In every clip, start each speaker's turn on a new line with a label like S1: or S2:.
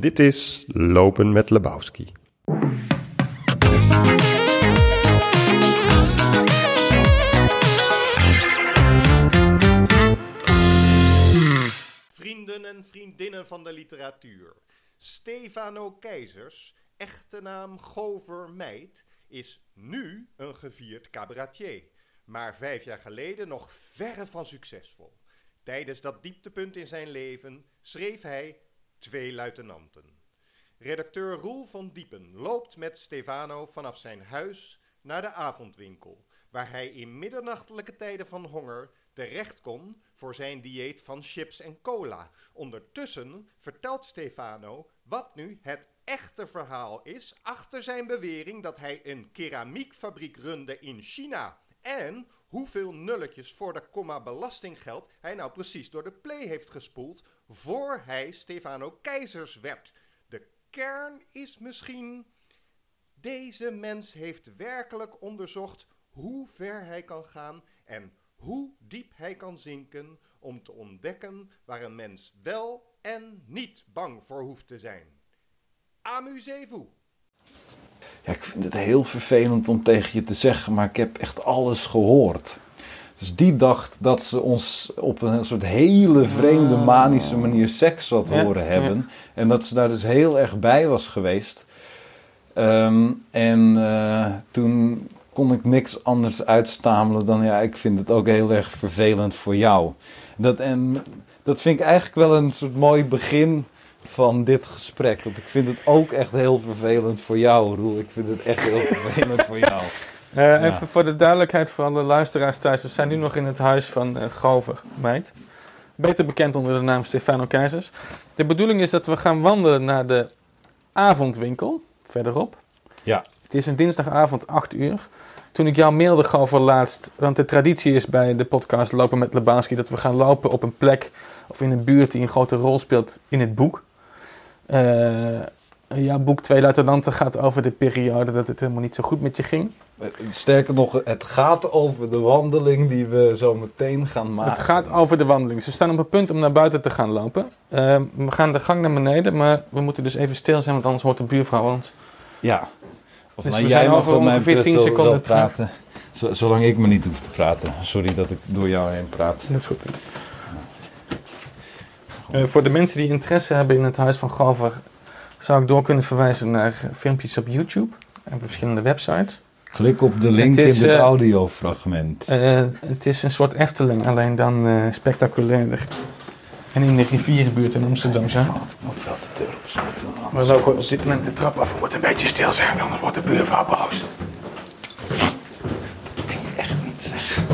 S1: Dit is Lopen met Lebowski.
S2: Vrienden en vriendinnen van de literatuur. Stefano Keizers, echte naam Gover Meid, is nu een gevierd cabaretier. Maar vijf jaar geleden nog verre van succesvol. Tijdens dat dieptepunt in zijn leven schreef hij Twee luitenanten. Redacteur Roel van Diepen loopt met Stefano vanaf zijn huis naar de avondwinkel, waar hij in middernachtelijke tijden van honger terecht kon voor zijn dieet van chips en cola. Ondertussen vertelt Stefano wat nu het echte verhaal is achter zijn bewering dat hij een keramiekfabriek runde in China. En hoeveel nulletjes voor de komma belastinggeld hij nou precies door de play heeft gespoeld voor hij Stefano Keizers werd. De kern is misschien. Deze mens heeft werkelijk onderzocht hoe ver hij kan gaan en hoe diep hij kan zinken om te ontdekken waar een mens wel en niet bang voor hoeft te zijn. Amusez-vous!
S3: Ja, ik vind het heel vervelend om tegen je te zeggen, maar ik heb echt alles gehoord. Dus die dacht dat ze ons op een soort hele vreemde, manische manier seks had
S4: Ja,
S3: horen hebben. En dat ze daar dus heel erg bij was geweest. Ehm, en eh, toen kon ik niks anders uitstamelen dan, ja, ik vind het ook heel erg vervelend voor jou. Dat, en dat vind ik eigenlijk wel een soort mooi begin van dit gesprek. Want ik vind het ook echt heel vervelend voor jou, Roel. Ik vind het echt heel vervelend voor jou.
S4: Eh, Even voor de duidelijkheid voor alle luisteraars thuis. We zijn nu nog in het huis van uh, Gover Meid. Beter bekend onder de naam Stefano Keizers. De bedoeling is dat we gaan wandelen naar de avondwinkel. Verderop.
S3: Ja.
S4: Het is een dinsdagavond 8 uur. Toen ik jou mailde Gover laatst. Want de traditie is bij de podcast Lopen met Lebowski. Dat we gaan lopen op een plek of in een buurt die een grote rol speelt in het boek. Eh, jouw boek Twee Luitenanten gaat over de periode dat het helemaal niet zo goed met je ging.
S3: Sterker nog, het gaat over de wandeling die we zo meteen gaan maken.
S4: Het gaat over de wandeling. Ze staan op het punt om naar buiten te gaan lopen. Uh, we gaan de gang naar beneden, maar we moeten dus even stil zijn, want anders hoort de buurvrouw ons.
S3: Ja. Of
S4: Dus
S3: nou,
S4: we
S3: jij
S4: zijn
S3: mag
S4: over
S3: van mij
S4: ongeveer
S3: betreft
S4: 10
S3: zo
S4: seconden
S3: praten. Zo- zolang ik me niet hoef te praten. Sorry dat ik door jou heen praat.
S4: Dat is goed. Uh, voor de mensen die interesse hebben in het huis van Gover, zou ik door kunnen verwijzen naar filmpjes op YouTube en verschillende websites.
S3: Klik op de link
S4: Het is,
S3: in het
S4: eh,
S3: audiofragment.
S4: Uh, het is een soort Efteling, alleen dan spectaculairder. En in de rivierenbuurt in Amsterdam zijn.
S3: Ik moet wel de deur op.
S4: We lopen op dit moment de trap af. Moeten een beetje stil zijn, anders wordt de buurvrouw boos.
S3: Dat kun je echt niet zeggen.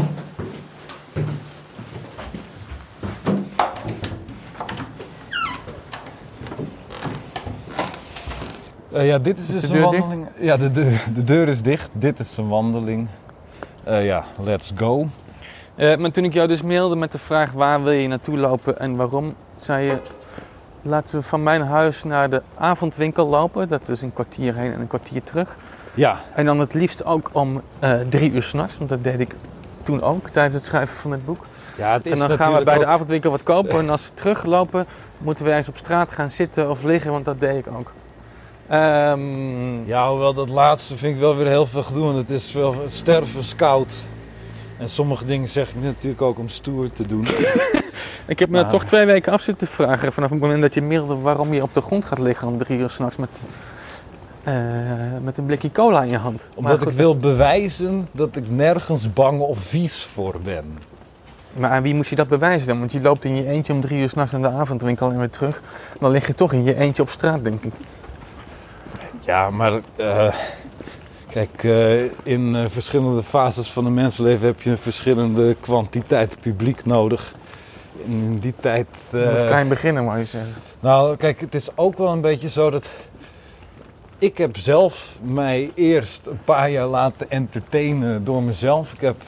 S3: Uh, ja, dit is dus
S4: de
S3: een wandeling. Ja, de deur, de deur is dicht. Dit is een wandeling. Uh, ja, let's go.
S4: Uh, maar toen ik jou dus mailde met de vraag waar wil je naartoe lopen en waarom, zei je laten we van mijn huis naar de avondwinkel lopen. Dat is een kwartier heen en een kwartier terug.
S3: Ja.
S4: En dan het liefst ook om drie uur s'nachts, want dat deed ik toen ook tijdens het schrijven van het boek.
S3: Ja, het is
S4: en dan gaan we bij de avondwinkel wat kopen en als we teruglopen moeten we ergens op straat gaan zitten of liggen, want dat deed ik ook. Um,
S3: ja, hoewel dat laatste vind ik wel weer heel veel gedoe, want het is wel stervenskoud. En sommige dingen zeg ik natuurlijk ook om stoer te doen.
S4: ik heb me maar... toch twee weken af zitten vragen vanaf het moment dat je mailde waarom je op de grond gaat liggen om drie uur s'nachts met, uh, met een blikje cola in je hand.
S3: Omdat ik wil bewijzen dat ik nergens bang of vies voor ben.
S4: Maar aan wie moest je dat bewijzen dan? Want je loopt in je eentje om drie uur s'nachts naar de avondwinkel en weer terug. Dan lig je toch in je eentje op straat, denk ik.
S3: Ja, maar uh, kijk, uh, in uh, verschillende fases van een mensenleven heb je een verschillende kwantiteit publiek nodig. In die tijd.
S4: Moet klein beginnen, maar je zeggen.
S3: Nou, kijk, het is ook wel een beetje zo dat. Ik heb zelf mij eerst een paar jaar laten entertainen door mezelf. Ik heb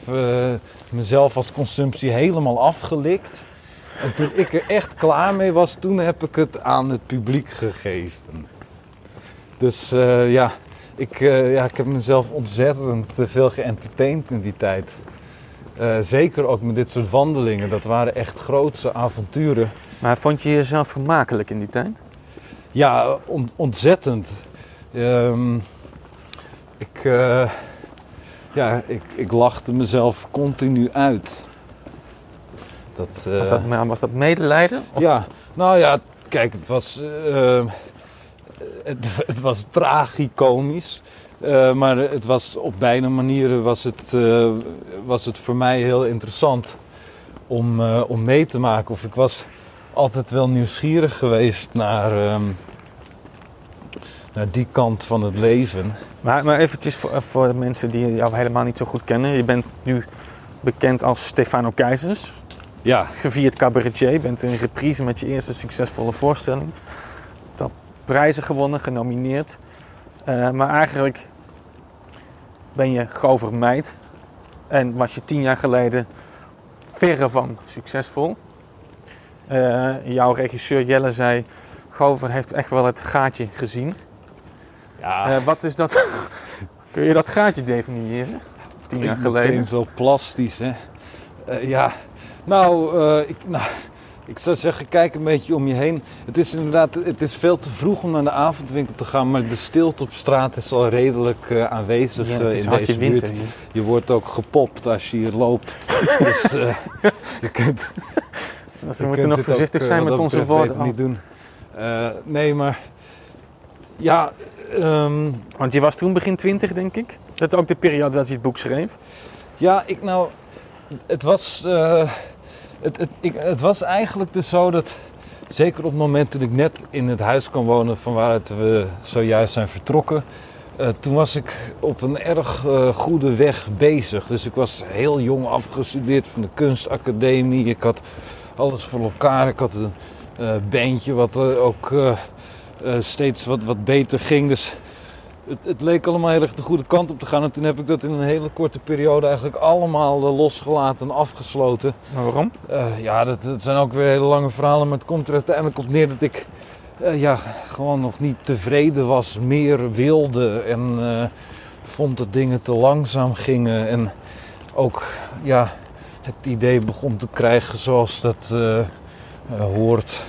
S3: mezelf als consumptie helemaal afgelikt. En toen ik er echt klaar mee was, toen heb ik het aan het publiek gegeven. Dus uh, ja, ik, uh, ja, ik heb mezelf ontzettend te veel geëntertaind in die tijd. Uh, zeker ook met dit soort wandelingen. Dat waren echt grootse avonturen.
S4: Maar vond je jezelf vermakelijk in die tijd?
S3: Ja, on- ontzettend. Ehm, ik, eh, ja, ik, ik lachte mezelf continu uit. Dat, eh,
S4: Was dat, was dat medelijden? Of-
S3: ja, nou ja, kijk, het was, eh, het, het was tragicomisch. Eh, maar het was op beide manieren was het, eh, was het voor mij heel interessant om, eh, om mee te maken. Of ik was altijd wel nieuwsgierig geweest naar, ehm, naar die kant van het leven.
S4: Maar, maar eventjes voor, voor de mensen die jou helemaal niet zo goed kennen. Je bent nu bekend als Stefano Keizers.
S3: Ja,
S4: Gevierd cabaretier. Je bent in reprise met je eerste succesvolle voorstelling. Prijzen gewonnen, genomineerd. Eh, maar eigenlijk ben je Grover Meid. En was je tien jaar geleden verre van succesvol. Eh, jouw regisseur Jelle zei... Grover heeft echt wel het gaatje gezien.
S3: ja
S4: Eh, wat is dat? Kun je dat gaatje definiëren? Tien jaar
S3: Ik
S4: geleden.
S3: meteen zo plastisch, hè. Ja, nou, ik, nou, ik zou zeggen, kijk een beetje om je heen. Het is inderdaad, het is veel te vroeg om naar de avondwinkel te gaan, maar de stilte op straat is al redelijk eh, aanwezig
S4: Ja,
S3: eh, in deze
S4: winter.
S3: buurt. Je wordt ook gepopt als je hier loopt. dus eh, je kunt,
S4: Dus
S3: je
S4: we moeten
S3: kunt
S4: nog voorzichtig
S3: ook,
S4: zijn met onze woorden.
S3: niet doen. Eh, nee, maar ja, ehm,
S4: Want je was toen begin twintig, denk ik. Dat is ook de periode dat je het boek schreef.
S3: Ja, ik nou, het was, het, het, ik, het was eigenlijk dus zo dat, zeker op het moment dat ik net in het huis kwam wonen van waaruit we zojuist zijn vertrokken, eh, toen was ik op een erg eh, goede weg bezig. Dus ik was heel jong afgestudeerd van de kunstacademie. Ik had alles voor elkaar. Ik had een eh, bandje wat ook steeds wat, wat beter ging. Dus het, het leek allemaal heel erg de goede kant op te gaan. En toen heb ik dat in een hele korte periode eigenlijk allemaal eh, losgelaten en afgesloten.
S4: Maar waarom?
S3: Eh, ja, dat, dat zijn ook weer hele lange verhalen. Maar het komt er uiteindelijk op neer dat ik eh, ja, gewoon nog niet tevreden was. Meer wilde en vond dat dingen te langzaam gingen. En ook ja, het idee begon te krijgen zoals dat hoort.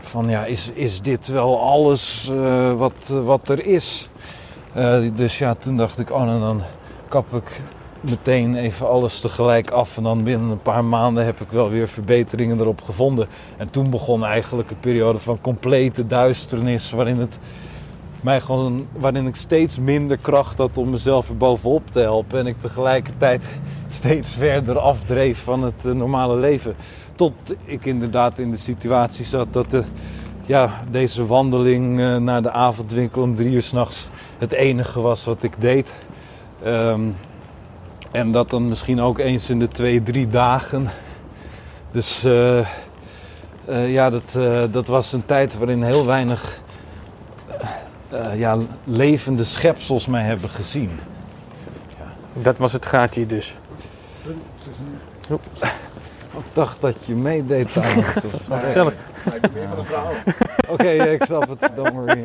S3: Van ja, is, is dit wel alles wat, wat er is? Eh, dus ja, toen dacht ik, oh, nou, dan kap ik meteen even alles tegelijk af. En dan binnen een paar maanden heb ik wel weer verbeteringen erop gevonden. En toen begon eigenlijk een periode van complete duisternis. Waarin, het mij gewoon, waarin ik steeds minder kracht had om mezelf er bovenop te helpen. En ik tegelijkertijd steeds verder afdreef van het eh, normale leven. Tot ik inderdaad in de situatie zat dat de, ja, deze wandeling eh, naar de avondwinkel om drie uur s'nachts het enige was wat ik deed. Ehm, en dat dan misschien ook eens in de twee, drie dagen. Dus eh, eh, ja, dat, eh, dat was een tijd waarin heel weinig ja, levende schepsels mij hebben gezien.
S4: Dat was het gaatje dus.
S3: Ik dacht dat je meedeed aan het
S4: Dat.
S3: Oké, ik snap het. Don't worry.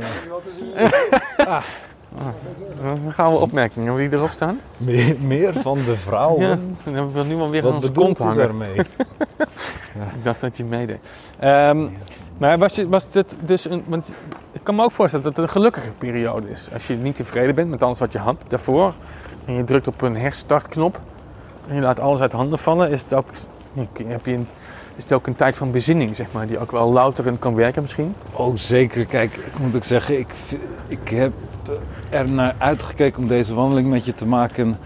S3: ja.
S4: Dan gaan we opmerkingen die erop staan.
S3: Meer, meer van de vrouwen.
S4: Ja, dan hebben we nu wel weer aan onze kont hangen.
S3: daarmee?
S4: Ik dacht dat je meedeed. Ehm, maar was, je, was dit dus een... Want ik kan me ook voorstellen dat het een gelukkige periode is. Als je niet tevreden bent met alles wat je had daarvoor. En je drukt op een herstartknop. En je laat alles uit handen vallen. Is het ook, heb je een, is het ook een tijd van bezinning, zeg maar. Die ook wel louterend kan werken misschien.
S3: Oh, zeker. Kijk, ik moet ook zeggen, ik, ik heb er naar uitgekeken om deze wandeling met je te maken. En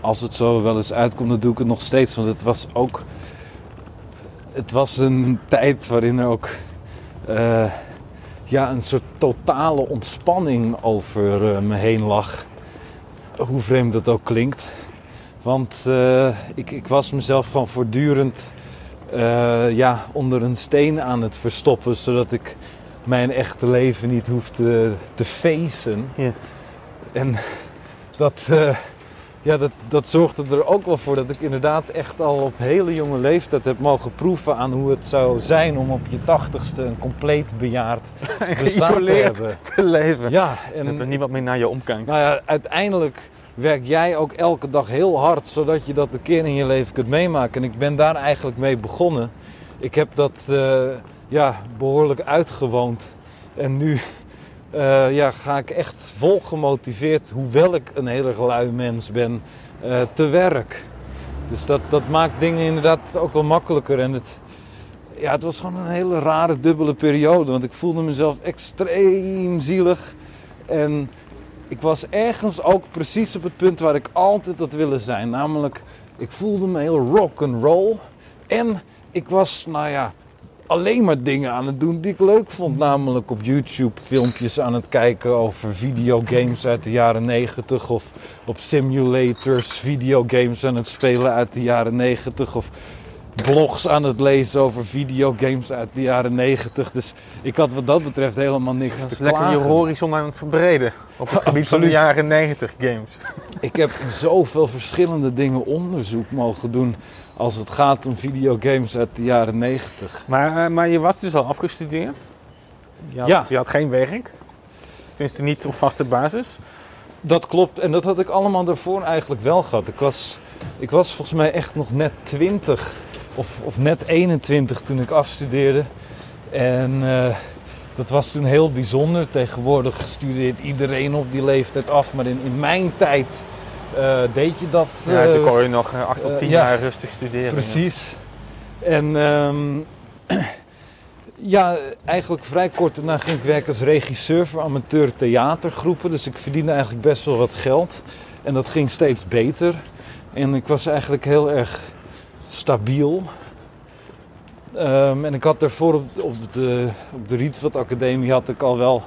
S3: als het zo wel eens uitkomt, dan doe ik het nog steeds. Want het was ook. Het was een tijd waarin er ook. eh, ja, een soort totale ontspanning over eh, me heen lag. Hoe vreemd dat ook klinkt. Want eh, ik, ik was mezelf gewoon voortdurend ja, onder een steen aan het verstoppen, zodat ik mijn echte leven niet hoef te, te facen.
S4: Ja.
S3: En dat, eh, ja, dat, dat zorgde er ook wel voor dat ik inderdaad echt al op hele jonge leeftijd heb mogen proeven aan hoe het zou zijn om op je tachtigste een compleet bejaard bestaan te
S4: Geïsoleerd
S3: hebben.
S4: te leven.
S3: Ja,
S4: En dat er niemand meer naar je omkijkt.
S3: nou ja, uiteindelijk werk jij ook elke dag heel hard, zodat je dat een keer in je leven kunt meemaken. En ik ben daar eigenlijk mee begonnen. Ik heb dat eh, ja, behoorlijk uitgewoond En nu eh, ja, ga ik echt vol gemotiveerd, hoewel ik een heel erg lui mens ben, eh, te werk. Dus dat, dat maakt dingen inderdaad ook wel makkelijker. En het, ja, het was gewoon een hele rare dubbele periode. Want ik voelde mezelf extreem zielig. En ik was ergens ook precies op het punt waar ik altijd had willen zijn. Namelijk, ik voelde me heel rock and roll. En ik was, nou ja, alleen maar dingen aan het doen die ik leuk vond. Namelijk op YouTube filmpjes aan het kijken over videogames uit de jaren 90. Of op simulators videogames aan het spelen uit de jaren 90. Of blogs aan het lezen over videogames uit de jaren 90. Dus ik had wat dat betreft helemaal niks te
S4: Lekker je
S3: klagen.
S4: horizon aan het verbreden op het gebied van de jaren 90 games.
S3: Ik heb zoveel verschillende dingen onderzoek mogen doen als het gaat om videogames uit de jaren 90.
S4: Maar, eh, maar je was dus al afgestudeerd? Je had,
S3: Ja.
S4: Je had geen werk? Tenminste niet op vaste basis?
S3: Dat klopt en dat had ik allemaal daarvoor eigenlijk wel gehad. Ik was, ik was volgens mij echt nog net 20 of, of net 21 toen ik afstudeerde. En eh, dat was toen heel bijzonder. Tegenwoordig studeert iedereen op die leeftijd af, maar in, in mijn tijd eh, deed je dat.
S4: Ja,
S3: eh,
S4: toen kon je nog eh, acht tot
S3: eh,
S4: tien
S3: ja.
S4: jaar rustig studeren.
S3: Precies. En ehm, ja, eigenlijk vrij kort daarna ging ik werken als regisseur voor amateur theatergroepen. Dus ik verdiende eigenlijk best wel wat geld. En dat ging steeds beter. En ik was eigenlijk heel erg stabiel. Ehm, en ik had daarvoor op, op, de, op de Rietveld Academie had ik al wel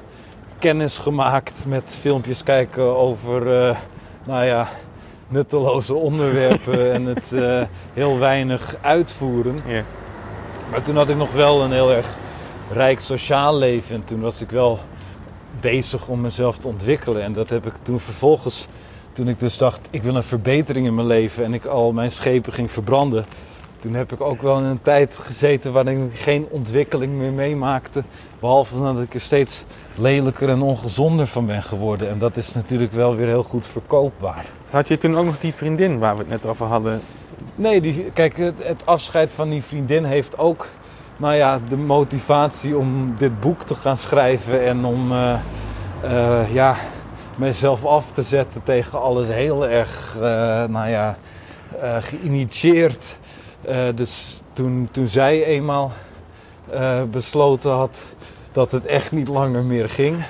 S3: kennis gemaakt met filmpjes kijken over, eh, nou ja, nutteloze onderwerpen en het eh, heel weinig uitvoeren.
S4: Ja.
S3: Maar toen had ik nog wel een heel erg rijk sociaal leven en toen was ik wel bezig om mezelf te ontwikkelen. En dat heb ik toen vervolgens, toen ik dus dacht, ik wil een verbetering in mijn leven en ik al mijn schepen ging verbranden. Toen heb ik ook wel in een tijd gezeten waarin ik geen ontwikkeling meer meemaakte. Behalve dat ik er steeds lelijker en ongezonder van ben geworden. En dat is natuurlijk wel weer heel goed verkoopbaar.
S4: Had je toen ook nog die vriendin waar we het net over hadden?
S3: Nee, die, kijk, het, het afscheid van die vriendin heeft ook nou ja, de motivatie om dit boek te gaan schrijven en om eh, ja, mijzelf af te zetten tegen alles heel erg eh, nou ja, geïnitieerd. Eh, dus toen, toen zij eenmaal eh, besloten had dat het echt niet langer meer ging,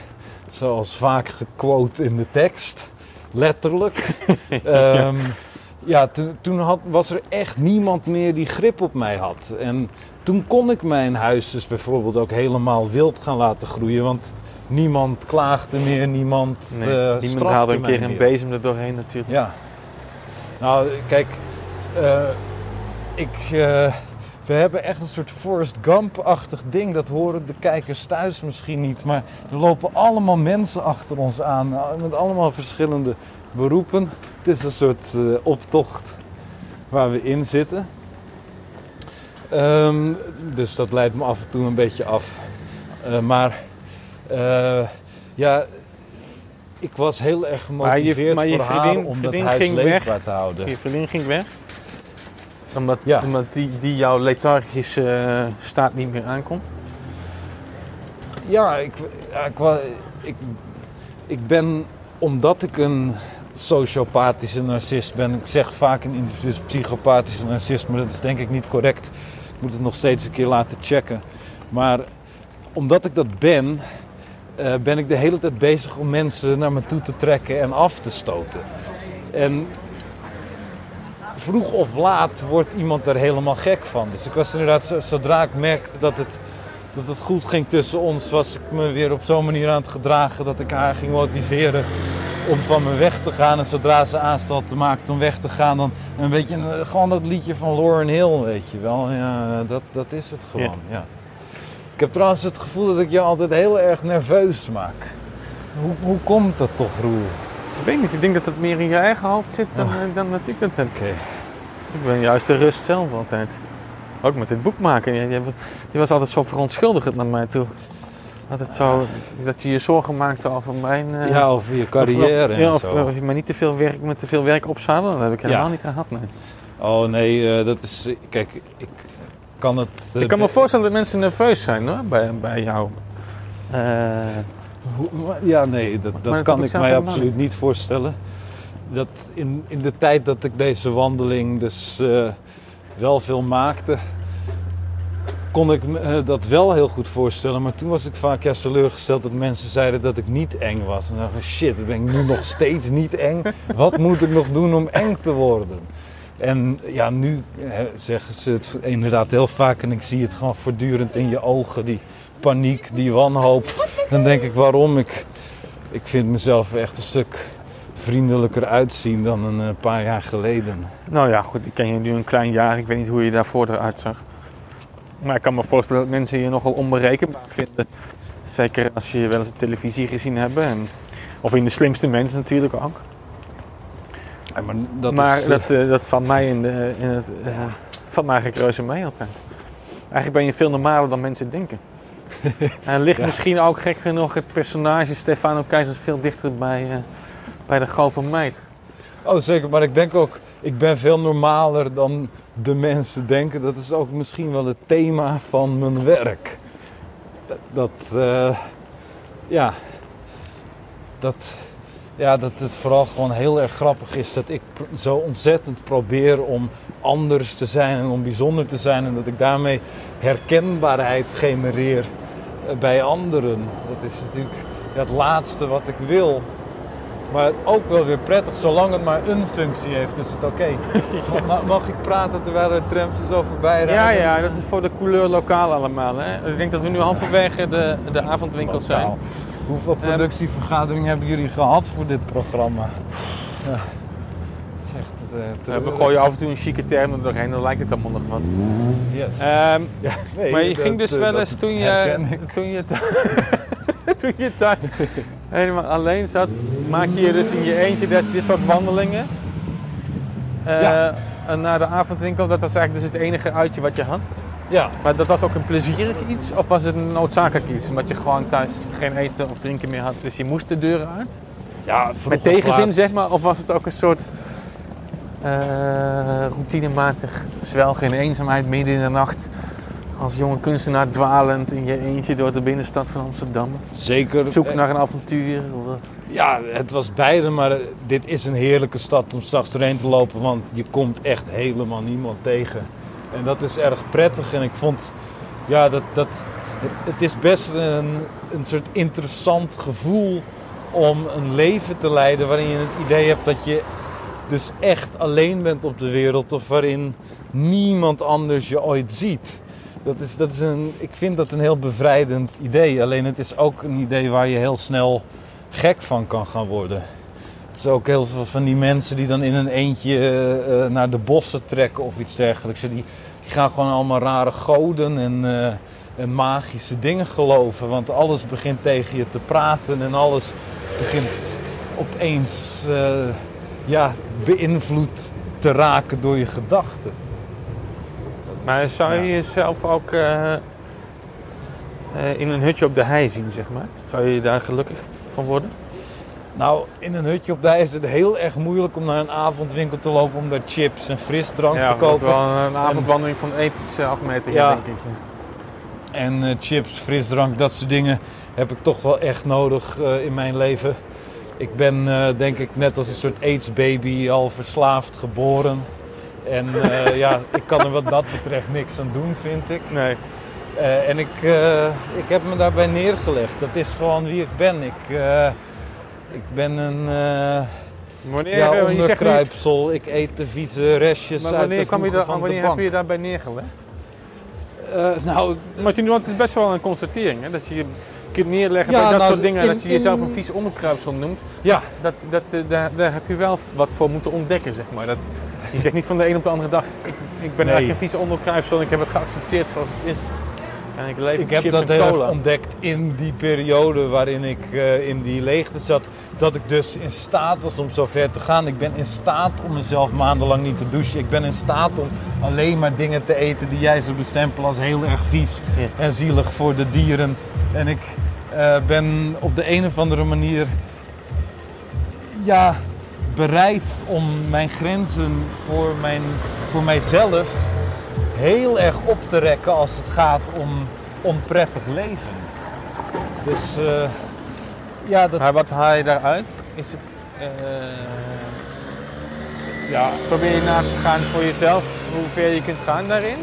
S3: zoals vaak gequote in de tekst, letterlijk. Ehm, ja, toen, toen had, was er echt niemand meer die grip op mij had. En toen kon ik mijn huis dus bijvoorbeeld ook helemaal wild gaan laten groeien. Want niemand klaagde meer, niemand
S4: Nee,
S3: eh
S4: niemand haalde een keer een bezem er doorheen natuurlijk.
S3: Ja. Nou, kijk, ik, eh, we hebben echt een soort Forrest Gump-achtig ding. Dat horen de kijkers thuis misschien niet. Maar er lopen allemaal mensen achter ons aan. eh, Met allemaal verschillende beroepen. Het is een soort eh, optocht waar we in zitten. Ehm, dus dat leidt me af en toe een beetje af. Maar ja, ik was heel erg
S4: Maar je-
S3: gemotiveerd
S4: maar je
S3: voor haar om
S4: vriendin
S3: dat huis
S4: ging
S3: leefbaar
S4: weg.
S3: te houden.
S4: Je vriendin ging weg. Omdat,
S3: Ja.
S4: omdat die, die jouw lethargische eh, staat niet meer aankon.
S3: Ja, ik, ik, ik, ik ben, omdat ik een sociopathische narcist ben, ik zeg vaak in interviews psychopathische narcist, maar dat is denk ik niet correct. Ik moet het nog steeds een keer laten checken. Maar omdat ik dat ben, eh, ben ik de hele tijd bezig om mensen naar me toe te trekken en af te stoten. En vroeg of laat wordt iemand er helemaal gek van. Dus ik was inderdaad, zo- zodra ik merkte dat het dat het goed ging tussen ons, was ik me weer op zo'n manier aan het gedragen dat ik haar ging motiveren om van me weg te gaan. En zodra ze aanstalten maakte om weg te gaan, dan een beetje gewoon dat liedje van Lauren Hill, weet je wel. Ja, dat, dat is het gewoon, ja. Ik heb trouwens het gevoel dat ik je altijd heel erg nerveus maak. Hoe, hoe komt dat toch, Roel?
S4: Ik weet niet, ik denk dat het meer in je eigen hoofd zit dan,
S3: Oh.
S4: eh, dan dat ik dat heb. Ik ben juist de rust zelf altijd. Ook met dit boek maken. Je, je, je was altijd zo verontschuldigend naar mij toe. Altijd zo, dat je je zorgen maakte over mijn... eh,
S3: Ja, over je
S4: of-
S3: carrière
S4: of, ja,
S3: en
S4: of,
S3: zo.
S4: of je me niet te veel werk, met te veel werk opzadelde. Dat heb ik helemaal
S3: Ja.
S4: niet gehad, nee.
S3: Oh nee, eh, dat is... eh, Kijk, ik kan het... eh,
S4: Ik kan me voorstellen dat mensen nerveus zijn hoor, bij, bij jou.
S3: Ja, nee, dat, dat
S4: dat
S3: kan
S4: ik
S3: ik mij absoluut niet voorstellen. Dat in, in de tijd dat ik deze wandeling dus eh, wel veel maakte, kon ik me eh, dat wel heel goed voorstellen. Maar toen was ik vaak juist teleurgesteld dat mensen zeiden dat ik niet eng was. En dan dacht ik, shit, ben ik nu nog steeds niet eng? Wat moet ik nog doen om eng te worden? En ja, nu eh, zeggen ze het inderdaad heel vaak en ik zie het gewoon voortdurend in je ogen, die paniek, die wanhoop. Dan denk ik waarom ik, ik vind mezelf echt een stuk vriendelijker uitzien dan een eh, paar jaar geleden.
S4: nou ja, goed, ik ken je nu een klein jaar. Ik weet niet hoe je daarvoor eruit zag. Maar ik kan me voorstellen dat mensen je nogal onberekenbaar vinden. Zeker als je je wel eens op televisie gezien hebben. En, of in de slimste mensen natuurlijk ook.
S3: Ja, maar dat
S4: maar
S3: is, eh,
S4: dat, eh, dat valt mij in, de, in het. valt mij eigenlijk reuze mee altijd. Eigenlijk ben je veel normaler dan mensen denken. en ligt
S3: Ja.
S4: misschien ook gek genoeg het personage Stefano Keizers veel dichter bij, eh, bij de grove meid.
S3: Oh zeker, maar ik denk ook, ik ben veel normaler dan de mensen denken. Dat is ook misschien wel het thema van mijn werk. Dat, dat eh, ja, dat, ja, dat het vooral gewoon heel erg grappig is dat ik zo ontzettend probeer om anders te zijn en om bijzonder te zijn. En dat ik daarmee herkenbaarheid genereer bij anderen. Dat is natuurlijk het laatste wat ik wil. Maar ook wel weer prettig, zolang het maar een functie heeft, is het oké. Ma- ma- Mag ik praten terwijl er trams zo voorbij rijden?
S4: Ja, ja, dat is voor de couleur lokaal allemaal. Hè? Ik denk dat we nu halverwege de, de avondwinkel zijn.
S3: Hoeveel productievergaderingen hebben jullie gehad voor dit programma? Ja. Eh,
S4: We gooien af en toe een chique term er doorheen, dan lijkt het allemaal nog wat.
S3: Yes.
S4: Ehm,
S3: ja, nee,
S4: maar je
S3: dat,
S4: ging dus
S3: eh,
S4: wel eens toen je, toen je, toen je thuis helemaal alleen zat, maak je je dus in je eentje dit, dit soort wandelingen.
S3: Ja.
S4: en naar de avondwinkel, dat was eigenlijk dus het enige uitje wat je had.
S3: Ja,
S4: Maar dat was ook een plezierig iets of was het een noodzakelijk iets? Omdat je gewoon thuis geen eten of drinken meer had, dus je moest de deuren uit?
S3: ja
S4: Met tegenzin
S3: laat-
S4: zeg maar, of was het ook een soort eh, routinematig zwelgen in eenzaamheid midden in de nacht? Als jonge kunstenaar dwalend in je eentje door de binnenstad van Amsterdam.
S3: Zeker.
S4: Zoek
S3: eh,
S4: naar een avontuur.
S3: Ja, het was beide, maar eh, dit is een heerlijke stad om straks doorheen te lopen, want je komt echt helemaal niemand tegen. En dat is erg prettig en ik vond, ja, dat, dat, het, het is best een, een soort interessant gevoel om een leven te leiden waarin je het idee hebt dat je dus echt alleen bent op de wereld of waarin niemand anders je ooit ziet. Dat is, dat is een, ik vind dat een heel bevrijdend idee, alleen het is ook een idee waar je heel snel gek van kan gaan worden. Het is ook heel veel van die mensen die dan in een eentje eh, eh, naar de bossen trekken of iets dergelijks. Die, die gaan gewoon allemaal rare goden en, eh, en magische dingen geloven. Want alles begint tegen je te praten en alles begint opeens ja, beïnvloed te raken door je gedachten.
S4: Maar zou je
S3: ja.
S4: jezelf ook eh, eh, in een hutje op de hei zien, zeg maar? Zou je daar gelukkig van worden?
S3: Nou, in een hutje op de hei is het heel erg moeilijk om naar een avondwinkel te lopen om daar chips en frisdrank te kopen.
S4: wel een avondwandeling van epische afmetingen,
S3: Ja.
S4: denk ik.
S3: En eh, chips, frisdrank, dat soort dingen heb ik toch wel echt nodig in mijn leven. Ik ben eh, denk ik net als een soort AIDS-baby al verslaafd geboren. En eh, ja, ik kan er wat dat betreft niks aan doen, vind ik.
S4: Nee.
S3: Eh, en ik, ik heb me daarbij neergelegd. Dat is gewoon wie ik ben. Ik, ik ben een
S4: Wanneer,
S3: ja,
S4: nu,
S3: onderkruipsel. Ik eet de vieze restjes
S4: maar
S3: uit
S4: wanneer,
S3: de
S4: kwam je daar,
S3: van
S4: wanneer heb je je daarbij neergelegd?
S3: Nou,
S4: Maar want het is best wel een constatering, hè? dat je kunt neerleggen
S3: Ja,
S4: bij dat
S3: nou,
S4: soort dingen,
S3: in-
S4: dat je jezelf een vies onderkruipsel noemt.
S3: ja,
S4: Dat, dat, eh, daar, daar heb je wel wat voor moeten ontdekken, zeg maar. Dat, je zegt niet van de een op de andere dag, ik, ik ben
S3: Nee.
S4: eigenlijk geen vieze onderkruipsel en ik heb het geaccepteerd zoals het is. En ik leef
S3: Ik heb dat heel erg ontdekt in die periode waarin ik eh, in die leegte zat. Dat ik dus in staat was om zo ver te gaan. Ik ben in staat om mezelf maandenlang niet te douchen. Ik ben in staat om alleen maar dingen te eten die jij zou bestempelen als heel erg vies
S4: Ja.
S3: en zielig voor de dieren. En ik eh, ben op de een of andere manier ja, bereid om mijn grenzen voor, mijn, voor mijzelf heel erg op te rekken als het gaat om onprettig leven. Dus eh, ja, dat,
S4: Maar wat haal je daaruit? Is het, eh,
S3: ja,
S4: probeer je na te gaan voor jezelf hoe ver je kunt gaan daarin?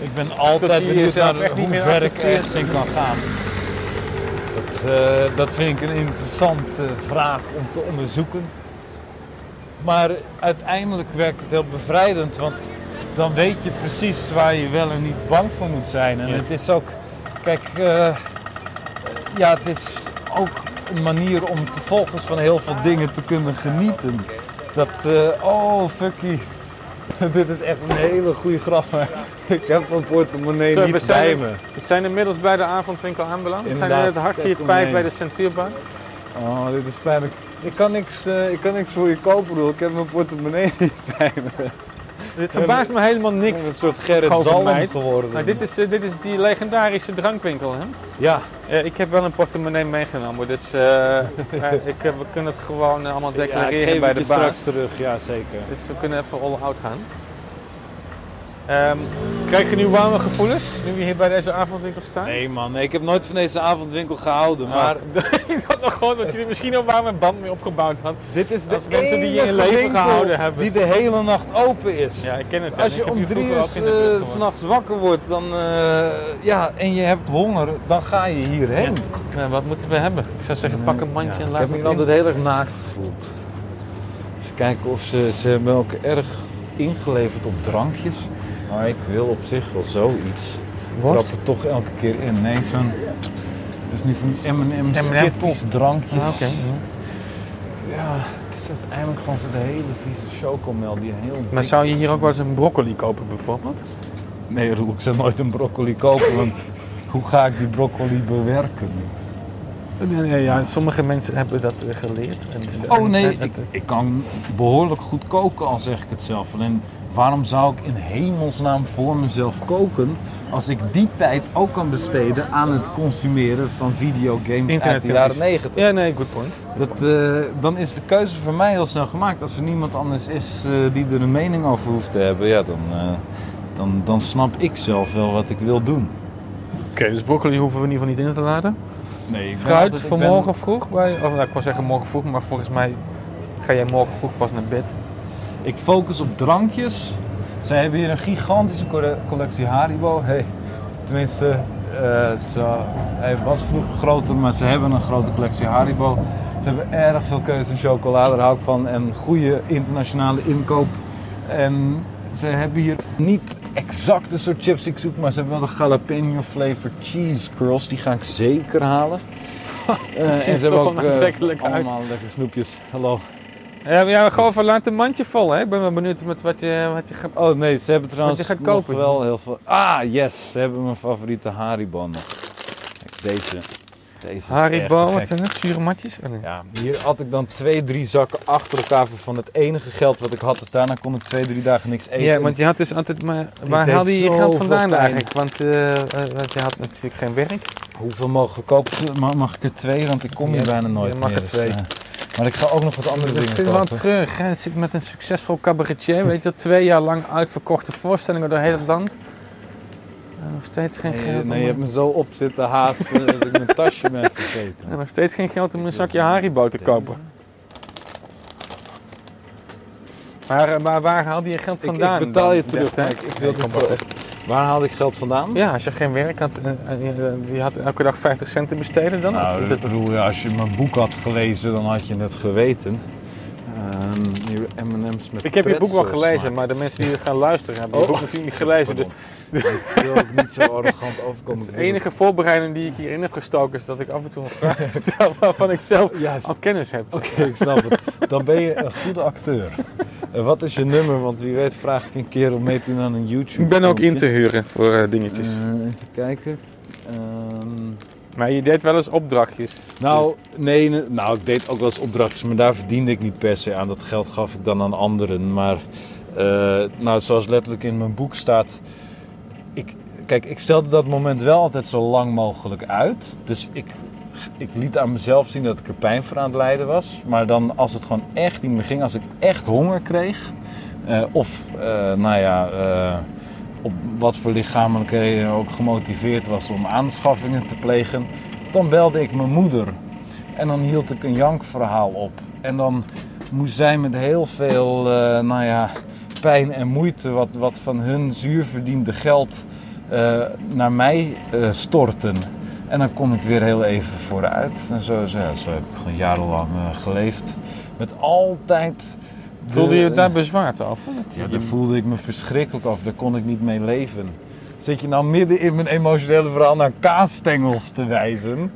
S3: ik ben altijd benieuwd naar hoe ver ik ergens in kan gaan. Dat, eh, dat vind ik een interessante vraag om te onderzoeken. Maar uiteindelijk werkt het heel bevrijdend, want dan weet je precies waar je wel en niet bang voor moet zijn. En
S4: Ja.
S3: het is ook, kijk, eh, ja, het is ook een manier om vervolgens van heel veel dingen te kunnen genieten. Dat, eh, oh fucky, dit is echt een hele goede grap, maar ik heb mijn portemonnee niet bij me.
S4: We zijn inmiddels bij de avondwinkel aanbeland. We zijn in het
S3: heen.
S4: bij de Centuurbar.
S3: Oh, dit is pijnlijk. Ik kan niks, eh, ik kan niks voor je kopen. Ik heb mijn portemonnee niet bij me.
S4: Dit verbaast me helemaal
S3: Ik
S4: niks.
S3: een soort Gerrit Zalm geworden.
S4: Maar dit is, eh, dit is die legendarische drankwinkel, hè?
S3: Ja,
S4: Eh, ik heb wel een portemonnee meegenomen, dus eh, ik, we kunnen het gewoon allemaal
S3: ja, ik
S4: declareren
S3: geef
S4: bij
S3: het
S4: de baas.
S3: straks terug. Ja, zeker.
S4: Dus we kunnen even all out gaan. Ehm, krijg je nu warme gevoelens, nu we hier bij deze avondwinkel staan?
S3: Nee man, ik heb nooit van deze avondwinkel gehouden.
S4: Oh,
S3: Maar
S4: ik had nog gewoon dat je er misschien al warme band mee opgebouwd had.
S3: dit is de
S4: Als mensen die je in leven gehouden hebben.
S3: die de hele nacht open is.
S4: Ja, ik ken het. ja.
S3: Als
S4: Ik
S3: je
S4: heb
S3: om drie uur
S4: gewoond.
S3: s'nachts wakker wordt dan, eh, ja, en je hebt honger, dan ga je hierheen.
S4: Ja, wat moeten we hebben? Ik zou zeggen, pak een mandje
S3: Ja,
S4: en
S3: ik
S4: laat
S3: heb
S4: het
S3: me altijd heel erg naakt gevoeld. Even kijken of ze, ze hebben ook erg ingeleverd op drankjes. Maar ik wil op zich wel zoiets. Ik trap er toch elke keer in. Nee, zo'n... Het is nu van M&M's,
S4: M&M
S3: Skittles, drankjes.
S4: Ah.
S3: Ja, het is uiteindelijk gewoon zo'n hele vieze chocomel die heel
S4: Maar zou je hier ook wel eens een broccoli kopen bijvoorbeeld?
S3: Nee, Roel, ik zou nooit een broccoli kopen, want hoe ga ik die broccoli bewerken?
S4: Nee, nee, ja, sommige mensen hebben dat geleerd. En,
S3: Oh nee,
S4: en-
S3: ik, ik kan behoorlijk goed koken, al zeg ik het zelf. Alleen waarom zou ik in hemelsnaam voor mezelf koken als ik die tijd ook kan besteden aan het consumeren van videogames uit de jaren 90?
S4: Ja, nee, good point.
S3: Dat, eh, dan is de keuze voor mij heel snel gemaakt. Als er niemand anders is eh, die er een mening over hoeft te hebben, ja, dan, eh, dan, dan snap ik zelf wel wat ik wil doen.
S4: Oké, dus broccoli hoeven we in ieder geval niet in te laden.
S3: Nee, ik
S4: Fruit
S3: altijd- ik
S4: voor
S3: ben-
S4: morgen vroeg? Bij, of, nou, ik wou zeggen morgen vroeg, maar volgens mij ga jij morgen vroeg pas naar bed.
S3: Ik focus op drankjes. Zij hebben hier een gigantische colle- collectie Haribo. Hey, tenminste, eh, ze, hij was vroeger groter, maar ze hebben een grote collectie Haribo. Ze hebben erg veel keuze in chocolade, daar hou ik van. En goede internationale inkoop. En ze hebben hier niet exact de soort chips die ik zoek, maar ze hebben wel de jalapeno flavor cheese curls. Die ga ik zeker halen. Eh, en ze hebben ook eh, allemaal lekker snoepjes. Hallo.
S4: Ja, ja, gewoon van laat een mandje vol, hè? Ik ben wel benieuwd met wat je, wat je gaat...
S3: Oh nee, ze hebben trouwens
S4: je gaat
S3: nog
S4: kopen.
S3: wel heel veel. Ah, yes, ze hebben mijn favoriete Haribo nog. Kijk, deze. Deze
S4: Haribo, wat zijn het? Zure matjes? Oh, nee.
S3: Ja, hier had ik dan twee, drie zakken achter elkaar van het enige geld wat ik had. Dus daarna kon ik twee, drie dagen niks eten.
S4: Ja, want je had dus altijd maar... Waar haalde je je geld vandaan eigenlijk? Want, eh, eh, want je had natuurlijk geen werk.
S3: Hoeveel mogen we kopen? Mag, ik er twee? Want ik kom hier bijna nooit
S4: je mag
S3: meer.
S4: er
S3: dus,
S4: twee.
S3: Eh, maar ik ga ook nog wat andere
S4: Dat
S3: dingen
S4: vind ik wel
S3: kopen.
S4: terug. Hè? Het zit met een succesvol cabaretier, weet je, twee jaar lang uitverkochte voorstellingen door heel het land. En nog steeds geen
S3: Nee,
S4: geld
S3: nee,
S4: om
S3: je hebt me zo op zitten haasten dat ik mijn tasje ben vergeten.
S4: en nog steeds geen geld om een zakje Haribo te kopen. Maar, eh, maar waar haalde je geld
S3: Ik,
S4: vandaan?
S3: ik betaal je
S4: dan,
S3: terug. Ik, ik wil het wel echt. Waar haalde ik geld vandaan?
S4: Ja, als je geen werk had en en je, je had elke dag 50 cent te besteden dan?
S3: Nou,
S4: Of
S3: ik bedoel, als je mijn boek had gelezen, dan had je het geweten. Hier M&M's met
S4: ik heb je boek wel gelezen, maar de mensen die het gaan luisteren hebben je
S3: Oh.
S4: boek natuurlijk niet gelezen. Dus
S3: Ik wil ook niet zo arrogant overkomen.
S4: de enige voorbereiding die ik hierin heb gestoken is dat ik af en toe een vraag stel waarvan ik zelf al kennis heb.
S3: oké, ik snap het. Dan ben je een goede acteur. En wat is je nummer? Want wie weet vraag ik een keer om mee te doen aan een YouTube.
S4: Ik ben ook in te huren voor eh, dingetjes.
S3: Eh, even kijken. Ehm,
S4: Maar je deed wel eens opdrachtjes.
S3: nou, nee, nee, nou, ik deed ook wel eens opdrachtjes, maar daar verdiende ik niet per se aan. Dat geld gaf ik dan aan anderen. Maar, eh, nou, zoals letterlijk in mijn boek staat. Ik, kijk, ik stelde dat moment wel altijd zo lang mogelijk uit. Dus ik, ik liet aan mezelf zien dat ik er pijn voor aan het lijden was. Maar dan, als het gewoon echt niet meer ging, als ik echt honger kreeg. eh, of, eh, nou ja. eh, op wat voor lichamelijke reden ook gemotiveerd was om aanschaffingen te plegen, dan belde ik mijn moeder. En dan hield ik een jankverhaal op. En dan moest zij met heel veel, nou ja, pijn en moeite wat, wat van hun zuurverdiende geld eh, naar mij eh, storten. En dan kon ik weer heel even vooruit. En zo, zo, ja, zo heb ik gewoon jarenlang eh, geleefd. Met altijd... de-
S4: Voelde je daar bezwaard over?
S3: Ja, daar voelde ik me verschrikkelijk af. Daar kon ik niet mee leven. Zit je nou midden in mijn emotionele verhaal naar kaasstengels te wijzen?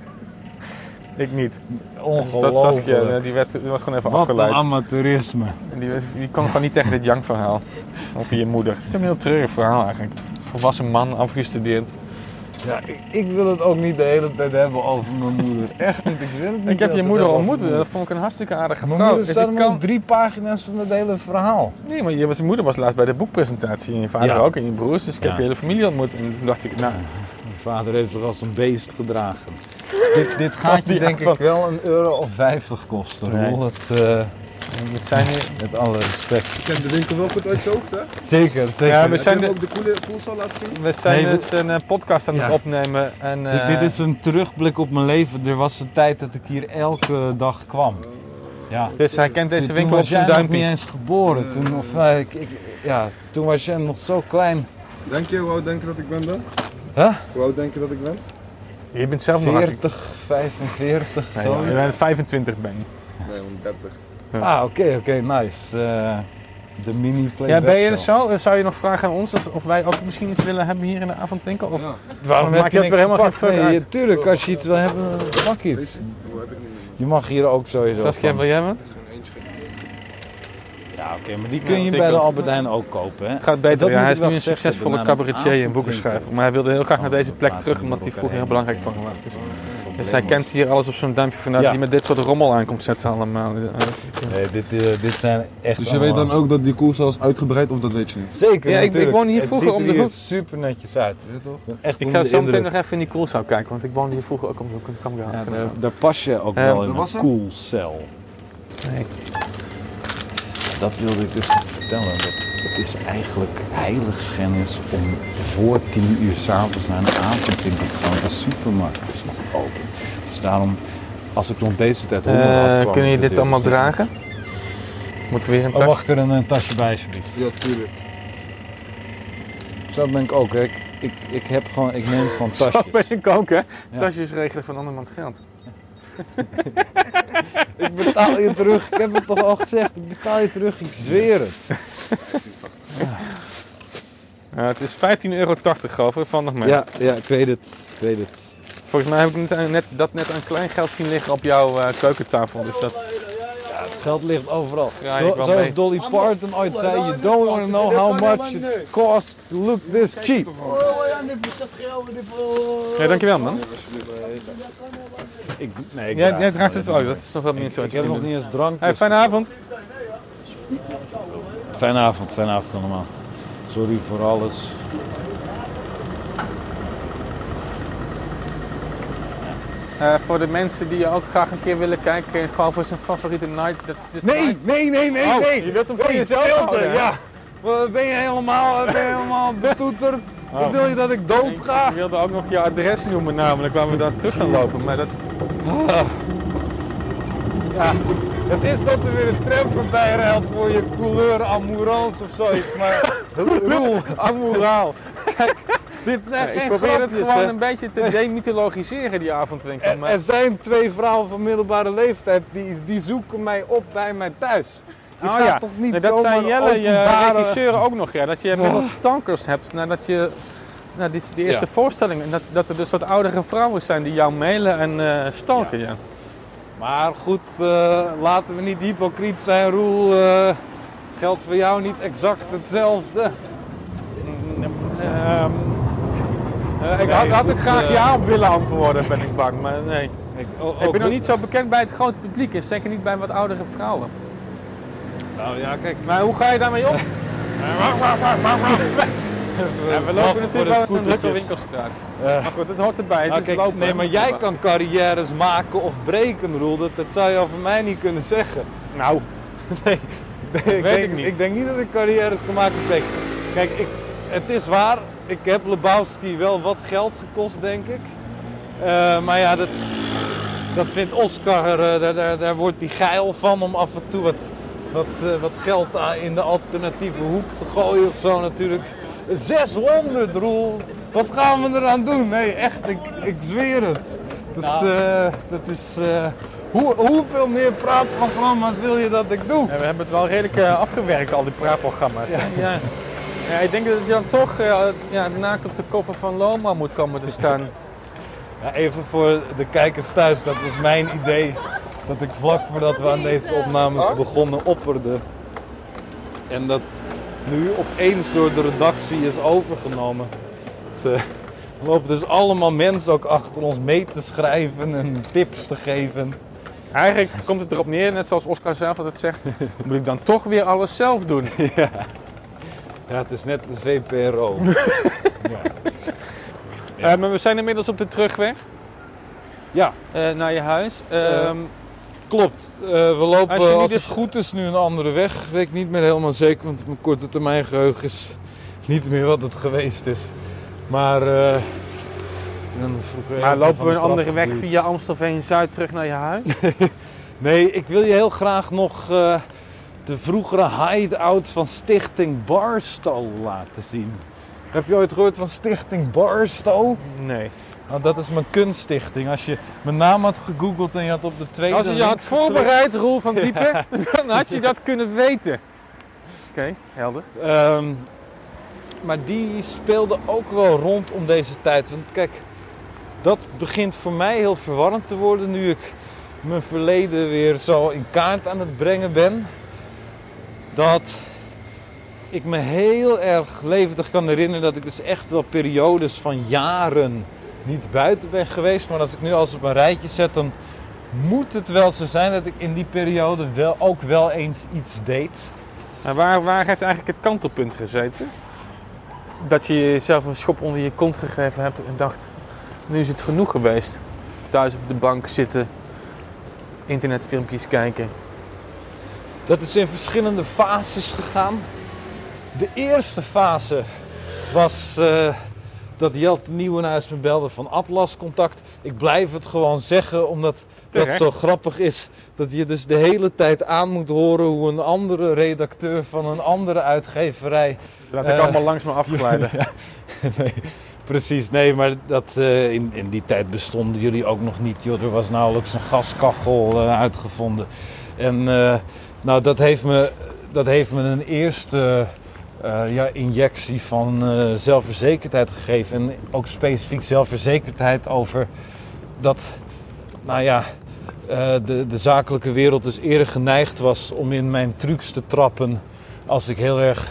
S4: Ik niet.
S3: Ongelooflijk.
S4: Dat Saskia, eh, die werd, die werd gewoon even
S3: Wat een
S4: afgeleid.
S3: amateurisme.
S4: En die, die kon gewoon niet tegen dit jankverhaal. Over je moeder. Het is een heel treurig verhaal eigenlijk. Volwassen man, afgestudeerd.
S3: Ja, ik, ik wil het ook niet de hele tijd hebben over mijn moeder. Echt niet. Ik wil het niet
S4: Ik heb je moeder ontmoet.
S3: mijn
S4: Dat vond ik een hartstikke aardige
S3: Mijn
S4: vrouw.
S3: moeder
S4: Dus
S3: staat
S4: ik
S3: maar
S4: kan...
S3: op drie pagina's van het hele verhaal.
S4: Nee, maar je, zijn moeder was laatst bij de boekpresentatie. En je vader
S3: Ja.
S4: ook. En je broers. Dus ik heb je hele familie ontmoet. En toen dacht ik, nou...
S3: Mijn vader heeft zich als een beest gedragen. Dit, dit gaat je
S4: Die
S3: denk ik wel een euro of vijftig kosten.
S4: Nee.
S3: Eh,
S4: Het zijn hier...
S3: met alle respect.
S5: Je kent de winkel wel goed uit je hoofd, hè?
S3: Zeker, zeker.
S4: Ja, we
S5: Heb
S4: zijn de-
S5: hem ook de koele koelzaal laten zien?
S4: We zijn
S3: Nee, we-
S4: dus een eh, podcast aan het
S3: Ja.
S4: opnemen. En,
S3: Dit,
S4: eh,
S3: dit is een terugblik op mijn leven. Er was een tijd dat ik hier elke dag kwam. Ja.
S4: Dus hij kent deze
S3: Toen-
S4: winkel
S3: toen
S4: op
S3: was
S4: zijn
S3: jij nog niet
S4: duimpje.
S3: eens geboren. Toen, of, ik, ik- ja, toen was jij nog zo klein.
S5: Denk je hoe oud denk je dat ik ben dan?
S3: Huh?
S5: Hoe oud denk je dat ik ben?
S4: Je bent zelf nog hartstikke...
S3: 40, 45,
S4: Nee,
S3: zo.
S4: je bent 25 ben je.
S5: Nee, om 30.
S3: Ah, oké, oké, nice. Eh, de mini
S4: Ja,
S3: playback
S4: ben je er zo? Zou je nog vragen aan ons of- wij ook misschien iets willen hebben hier in de avondwinkel? Of,
S5: Ja,
S3: Waarom
S4: Of
S3: heb
S4: maak
S3: je
S4: je er helemaal
S3: gepakt?
S4: geen fuck
S3: Nee,
S4: uit?
S3: tuurlijk, als je iets wil hebben, pak iets.
S5: deze hoe heb ik niet meer.
S3: Je mag hier ook sowieso
S4: Saskia, wil jij wat?
S3: Ja, oké, maar die kun je bij de. Albert Heijn ook kopen, hè?
S4: Het gaat beter. Ja, hij is nu een succesvolle cabaretier en boekenschrijver. Maar hij wilde heel graag naar
S3: Oh,
S4: deze plek terug, omdat
S3: elkaar
S4: vroeger heel belangrijk voor hem was. Dus, hij kent hier alles op zo'n duimpje vanuit
S3: Ja.
S4: die met dit soort rommel aankomt zetten allemaal. Eh,
S3: Nee, dit, eh, dit zijn echt
S5: Dus je weet dan ook dat die koelzaal is uitgebreid of dat weet je niet?
S3: Zeker,
S4: Ja, ik- ik woon hier
S3: Het
S4: vroeger om
S3: er
S4: de hoek.
S3: super netjes uit.
S5: Ja, toch?
S3: Echt
S4: Ik ga zo meteen nog even in die koelzaal kijken, want ik woonde hier vroeger ook om de hoek
S3: Ja, daar, daar pas je ook wel in een koelcel.
S4: Nee.
S3: Dat wilde ik dus vertellen. Dat het is eigenlijk heiligschennis om voor tien uur s'avonds naar een avondwinkel te gaan. De supermarkt is nog open. Dus daarom, als ik rond deze tijd honger had,
S4: Eh,
S3: kwam
S4: Kun
S3: ik
S4: je dit allemaal dragen? Moeten we weer een.
S3: Oh, ik er een, tasje bij, alsjeblieft?
S5: Ja, tuurlijk.
S3: Zo ben ik ook, hè. Ik, ik, ik, heb gewoon, ik neem gewoon
S4: Zo
S3: tasjes.
S4: ben ik ook, hè?
S3: Ja.
S4: Tasjes regelen van andermans geld.
S3: Ik betaal je terug. Ik heb het toch al gezegd. Ik betaal je terug. Ik zweer het.
S4: Ja, het is 15,80 euro, geloof ik, van nog mee.
S3: Ja, ja, ik weet het. Ik weet het.
S4: Volgens mij heb ik net, net, dat net aan klein geld zien liggen op jouw eh, keukentafel. Dus dat,
S3: Het geld ligt overal.
S4: Ja,
S3: Zo, zoals
S4: mee.
S3: Dolly Parton ooit zei, you don't want to know how much it costs to look this cheap.
S4: ja, dankjewel man.
S3: Ik, nee, ik
S4: Jij,
S3: draag
S4: jij draagt
S3: het
S4: wel, dat is toch wel meer zo.
S3: Ik heb nog niet eens drank.
S4: Hey,
S3: dus-
S4: fijne avond.
S3: Fijne avond, fijne avond allemaal. Sorry voor alles.
S4: Eh, voor de mensen die ook graag een keer willen kijken, gewoon voor zijn favoriete night. Dat
S3: Nee, nee, nee, nee,
S4: Oh,
S3: nee.
S4: je wilt hem voor
S3: Nee,
S4: jezelf
S3: stilte,
S4: houden,
S3: ja. Ben je helemaal, ben je helemaal betoeterd? Wat wil je dat ik dood ga?
S4: Ik wilde ook nog je adres noemen namelijk, waar we dan terug gaan lopen. Maar dat,
S3: Ja, het is dat er weer een tram voorbij rijdt voor je couleur amourance of zoiets, maar Roel,
S4: amoraal.
S3: dit zijn
S4: Ik
S3: geen
S4: probeer het gewoon
S3: hè.
S4: een beetje te demythologiseren, die avondwinkel.
S3: Er,
S4: Maar...
S3: er zijn twee vrouwen van middelbare leeftijd die, die zoeken mij op bij mijn thuis. Je
S4: Oh ja,
S3: toch niet
S4: Nee, dat zei Jelle, je
S3: openbare-
S4: regisseur ook nog, ja. Dat je inmiddels stankers hebt nadat je... Nou, die, die eerste
S3: Ja.
S4: voorstelling, dat, dat er dus wat oudere vrouwen zijn die jou mailen en eh stalken, ja.
S3: Maar goed, eh, laten we niet hypocriet zijn, Roel. eh, geldt voor jou niet exact hetzelfde.
S4: Ehm, eh, ik
S3: Nee,
S4: had, ik graag ja op willen antwoorden, ben ik bang, maar nee.
S3: Ik,
S4: Ik ben nog niet zo bekend bij het grote publiek en zeker niet bij wat oudere vrouwen.
S3: Nou ja, kijk.
S4: Maar hoe ga je daarmee om? Ja, we lopen natuurlijk wel in een drukke winkelstraat.
S3: Eh,
S4: Maar goed, het hoort erbij.
S3: Nou,
S4: lopen.
S3: nee, maar jij kan carrières maken of breken, Roel. Dat, dat zou je over mij niet kunnen zeggen.
S4: Nou,
S3: Nee, nee, ik, denk,
S4: ik niet.
S3: denk niet dat ik carrières kan maken of breken. Kijk, ik, het is waar. Ik heb Lebowski wel wat geld gekost, denk ik. Eh, maar ja, dat, dat vindt Oscar, eh, daar, daar, daar wordt hij geil van om af en toe wat, wat, eh, wat geld in de alternatieve hoek te gooien of zo natuurlijk. 600 roel, wat gaan we eraan doen? Nee, echt, ik, ik zweer het. Dat,
S4: Nou.
S3: eh, dat is... eh, hoe, hoeveel meer praatprogramma's wil je dat ik doe?
S4: Ja, we hebben het wel redelijk eh, afgewerkt, al die praatprogramma's. Ja. Ja. Ja, ik denk dat je dan toch eh, ja, naakt op de koffer van Loma moet komen te staan.
S3: Ja, even voor de kijkers thuis, dat was mijn idee. Dat ik vlak voordat we aan deze opnames begonnen opperde. En dat nu opeens door de redactie is overgenomen. Eh, Er lopen dus allemaal mensen ook achter ons mee te schrijven en tips te geven.
S4: Eigenlijk komt het erop neer, net zoals Oscar zelf altijd zegt, moet ik dan toch weer alles zelf doen.
S3: Ja, het is net de VPRO.
S4: Eh, maar we zijn inmiddels op de terugweg
S3: Ja,
S4: eh, naar je huis. Ehm,
S3: klopt. Eh, we lopen,
S4: Als
S3: als, het goed is, nu een andere weg. Weet ik niet meer helemaal zeker, want mijn korte termijn geheugen is niet meer wat het geweest is. Maar... vroeger
S4: maar lopen we een andere weg
S3: geduwd.
S4: via Amstelveen-Zuid terug naar je huis?
S3: Nee, ik wil je heel graag nog eh, de vroegere hideout van Stichting Barstow laten zien. Heb je ooit gehoord van Stichting Barstow?
S4: Nee.
S3: Nou, dat is mijn kunststichting. Als je mijn naam had gegoogeld en je had op de tweede...
S4: Als je je had voorbereid, Roel van Diepen, dan had je dat kunnen weten. Oké, helder.
S3: Ehm, maar die speelde ook wel rondom deze tijd. Want kijk, dat begint voor mij heel verwarrend te worden nu ik mijn verleden weer zo in kaart aan het brengen ben. Dat ik me heel erg levendig kan herinneren dat ik dus echt wel periodes van jaren niet buiten ben geweest. Maar als ik nu alles op een rijtje zet, dan moet het wel zo zijn dat ik in die periode wel, ook wel eens iets deed.
S4: Maar waar, waar heeft eigenlijk het kantelpunt gezeten? Dat je jezelf een schop onder je kont gegeven hebt en dacht, nu is het genoeg geweest. Thuis op de bank zitten, internetfilmpjes kijken.
S3: Dat is in verschillende fases gegaan. De eerste fase was eh, dat Jelte Nieuwenhuis me belde van Atlas Contact. Ik blijf het gewoon zeggen, omdat dat zo grappig is. Dat je dus de hele tijd aan moet horen hoe een andere redacteur van een andere uitgeverij...
S4: Laat ik
S3: Eh,
S4: allemaal langs me afglijden.
S3: nee, precies, nee, maar dat, eh, in, in die tijd bestonden jullie ook nog niet. Joh. Er was nauwelijks een gaskachel eh, uitgevonden. En nou, dat heeft me, dat heeft me een eerste eh, ja, injectie van eh, zelfverzekerdheid gegeven. En ook specifiek zelfverzekerdheid over dat, nou ja, eh, de, de zakelijke wereld dus eerder geneigd was om in mijn trucs te trappen als ik heel erg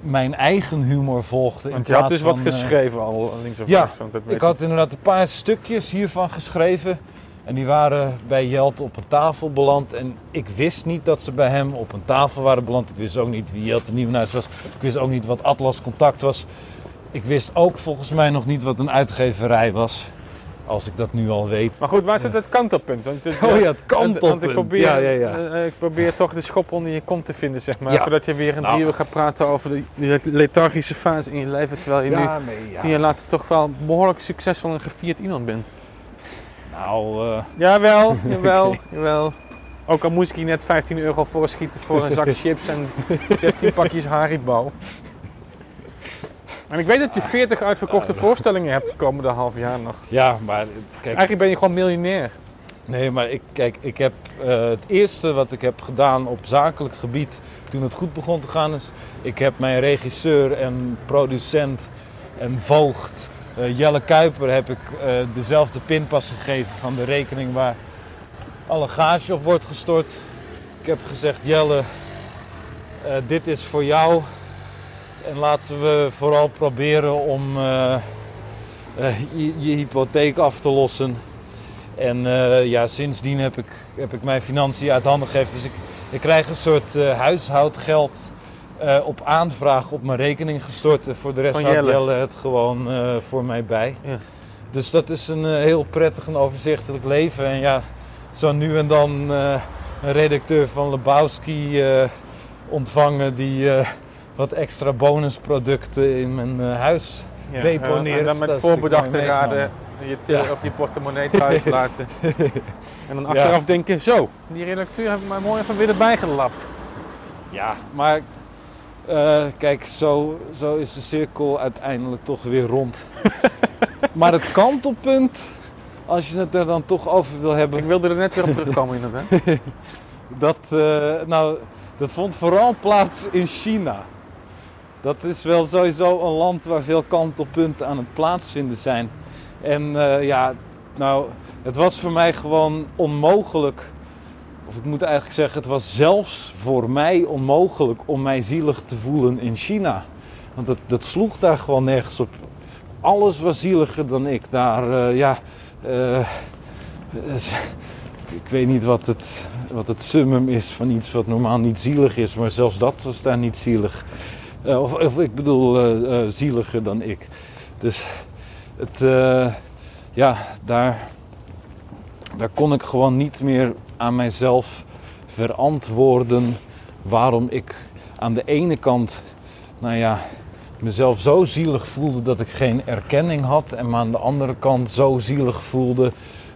S3: mijn eigen humor volgde. in
S4: Want je had dus wat
S3: van,
S4: geschreven al links of
S3: ja,
S4: rechts. want dat
S3: ik had inderdaad een paar stukjes hiervan geschreven. En die waren bij Jelte op een tafel beland. En ik wist niet dat ze bij hem op een tafel waren beland. Ik wist ook niet wie Jelte Nieuwenhuis was. Ik wist ook niet wat Atlas Contact was. Ik wist ook volgens mij nog niet wat een uitgeverij was. Als ik dat nu al weet.
S4: Maar goed, waar zit het kantelpunt? Want het,
S3: Oh ja, het kantelpunt.
S4: Want ik probeer,
S3: ja, ja, ja.
S4: eh, ik probeer toch de schop onder je kont te vinden, zeg maar. Voordat je weer een
S3: Nou.
S4: uur gaat praten over de, lethargische fase in je leven. Terwijl je nu
S3: nee, ja.
S4: tien jaar later toch wel behoorlijk succesvol en gevierd iemand bent.
S3: Nou, eh,
S4: Jawel, jawel, jawel. Ook al moest ik hier net 15 euro voor schieten voor een zak chips en 16 pakjes Haribo. En ik weet dat je 40 uitverkochte voorstellingen hebt de komende half jaar nog.
S3: ja, maar kijk,
S4: Eigenlijk ben je gewoon miljonair.
S3: Nee, maar ik, kijk, ik heb eh, het eerste wat ik heb gedaan op zakelijk gebied toen het goed begon te gaan is, ik heb mijn regisseur en producent en voogd eh, Jelle Kuiper heb ik eh, dezelfde pinpas gegeven van de rekening waar alle gage op wordt gestort. Ik heb gezegd Jelle, eh, dit is voor jou en laten we vooral proberen om je, je hypotheek af te lossen. En ja, sindsdien heb ik, heb ik mijn financiën uit handen gegeven. Dus ik, ik krijg een soort huishoudgeld eh, op aanvraag op mijn rekening gestort. En voor de rest houdt
S4: Jelle.
S3: Het gewoon eh, voor mij bij.
S4: Ja.
S3: Dus dat is een eh, heel prettig en overzichtelijk leven. En ja, zo nu en dan eh, een redacteur van Lebowski eh, ontvangen die eh, wat extra bonusproducten in mijn eh, huis
S4: Ja,
S3: Deponeert,
S4: en dan met voorbedachte raden Je,
S3: Ja.
S4: Of je portemonnee thuis laten. En dan achteraf denken, zo, die redacteur heb ik mij mooi even weer erbij gelapt.
S3: Ja, maar eh, kijk, zo, zo is de cirkel uiteindelijk toch weer rond. maar het kantelpunt, als je het er dan toch over wil hebben,
S4: Ik wilde er net weer op terugkomen inderdaad.
S3: dat, eh, nou, dat vond vooral plaats in China. Dat is wel sowieso een land waar veel kantelpunten aan het plaatsvinden zijn. En eh, ja, nou, het was voor mij gewoon onmogelijk. Of ik moet eigenlijk zeggen, het was zelfs voor mij onmogelijk om mij zielig te voelen in China. Want dat, dat sloeg daar gewoon nergens op. Alles was zieliger dan ik. Daar, eh, ja. eh, ik weet niet wat het, wat het summum is van iets wat normaal niet zielig is, maar zelfs dat was daar niet zielig. Eh, of, of ik bedoel, eh, eh, zieliger dan ik. Dus het, eh, ja, daar, daar kon ik gewoon niet meer aan mijzelf verantwoorden waarom ik aan de ene kant, nou ja, mezelf zo zielig voelde dat ik geen erkenning had en me aan de andere kant zo zielig voelde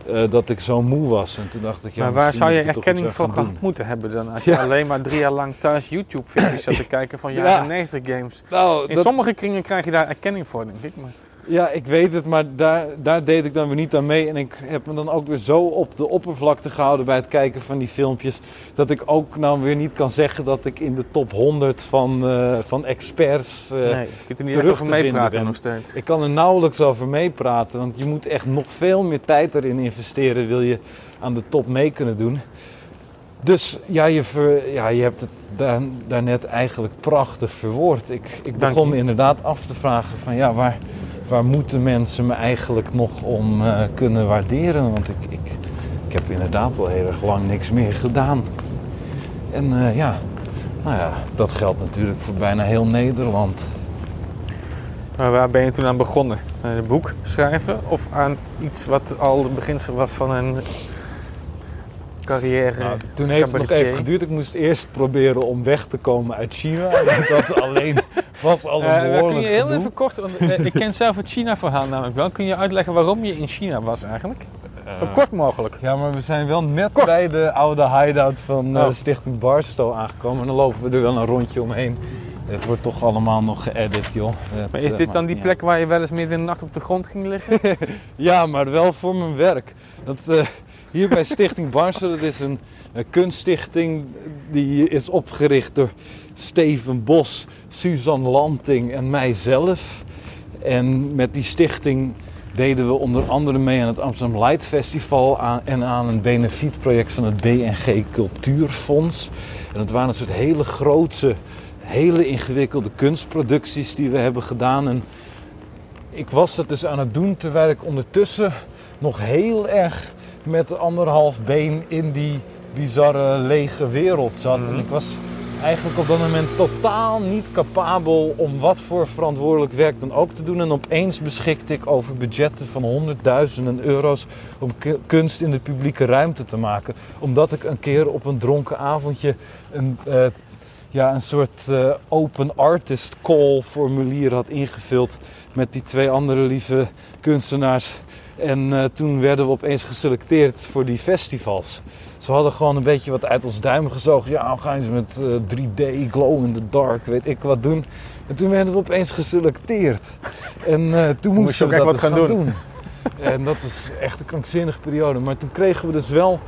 S3: eh, dat ik zo moe was. En toen dacht ik, ja,
S4: maar waar zou je
S3: er
S4: erkenning voor gehad moeten hebben dan? Als je
S3: Ja.
S4: alleen maar drie jaar lang thuis YouTube-filmpjes zat te kijken van
S3: Ja.
S4: jaren 90 games.
S3: Nou,
S4: In
S3: dat-
S4: sommige kringen krijg je daar erkenning voor, denk ik. Maar
S3: Ja, ik weet het, maar daar, daar deed ik dan weer niet aan mee. En ik heb me dan ook weer zo op de oppervlakte gehouden bij het kijken van die filmpjes. Dat ik ook nou weer niet kan zeggen dat ik in de top 100 van, eh, van experts. eh,
S4: nee, je kunt er niet
S3: terug
S4: over meepraten nog steeds.
S3: Ik kan er nauwelijks over meepraten. Want je moet echt nog veel meer tijd erin investeren. Wil je aan de top mee kunnen doen. Dus ja, je, ver- ja, je hebt het daar, daarnet eigenlijk prachtig verwoord. Ik, ik begon me inderdaad af te vragen van ja, waar, waar moeten mensen me eigenlijk nog om eh, kunnen waarderen? Want ik, ik, ik heb inderdaad al heel erg lang niks meer gedaan. En eh, ja, nou ja, dat geldt natuurlijk voor bijna heel Nederland.
S4: Maar waar ben je toen aan begonnen? Een boek schrijven of aan iets wat al de beginsel was van een carrière?
S3: Nou, toen heeft het nog even geduurd. Ik moest eerst proberen om weg te komen uit China. Dat alleen was al een
S4: Eh, kun
S3: behoorlijk
S4: je heel
S3: gedoe.
S4: even kort, want eh, ik ken zelf het China-verhaal namelijk wel. Kun je uitleggen waarom je in China was eigenlijk? Zo kort mogelijk.
S3: Ja, maar we zijn wel net bij de oude hideout van eh,
S4: Oh.
S3: Stichting Barstow aangekomen. En dan lopen we er wel een rondje omheen. Het wordt toch allemaal nog geëdit, joh. Het,
S4: Maar is
S3: eh,
S4: dit dan die plek waar je wel eens midden in de nacht op de grond ging liggen?
S3: Ja, maar wel voor mijn werk. Dat, eh, hier bij Stichting Barstow, dat is een, kunststichting die is opgericht door Steven Bos, Suzanne Lanting en mijzelf. En met die stichting deden we onder andere mee aan het Amsterdam Light Festival en aan een benefietproject van het BNG Cultuurfonds. En dat waren een soort hele grootse, hele ingewikkelde kunstproducties die we hebben gedaan. En ik was dat dus aan het doen terwijl ik ondertussen nog heel erg met anderhalf been in die bizarre lege wereld zat. En ik was eigenlijk op dat moment totaal niet capabel om wat voor verantwoordelijk werk dan ook te doen. En opeens beschikte ik over budgetten van honderdduizenden euro's om ku- kunst in de publieke ruimte te maken. Omdat ik een keer op een dronken avondje een, eh, ja, een soort eh, open artist call formulier had ingevuld met die twee andere lieve kunstenaars. En eh, toen werden we opeens geselecteerd voor die festivals. Ze hadden gewoon een beetje wat uit ons duim gezogen. Ja, we gaan eens met eh, 3D, glow in the dark, weet ik wat doen. En toen werden we opeens geselecteerd. En eh, toen, moesten we dat
S4: wat gaan
S3: gaan
S4: doen.
S3: doen. En dat was echt een krankzinnige periode. Maar toen kregen we dus wel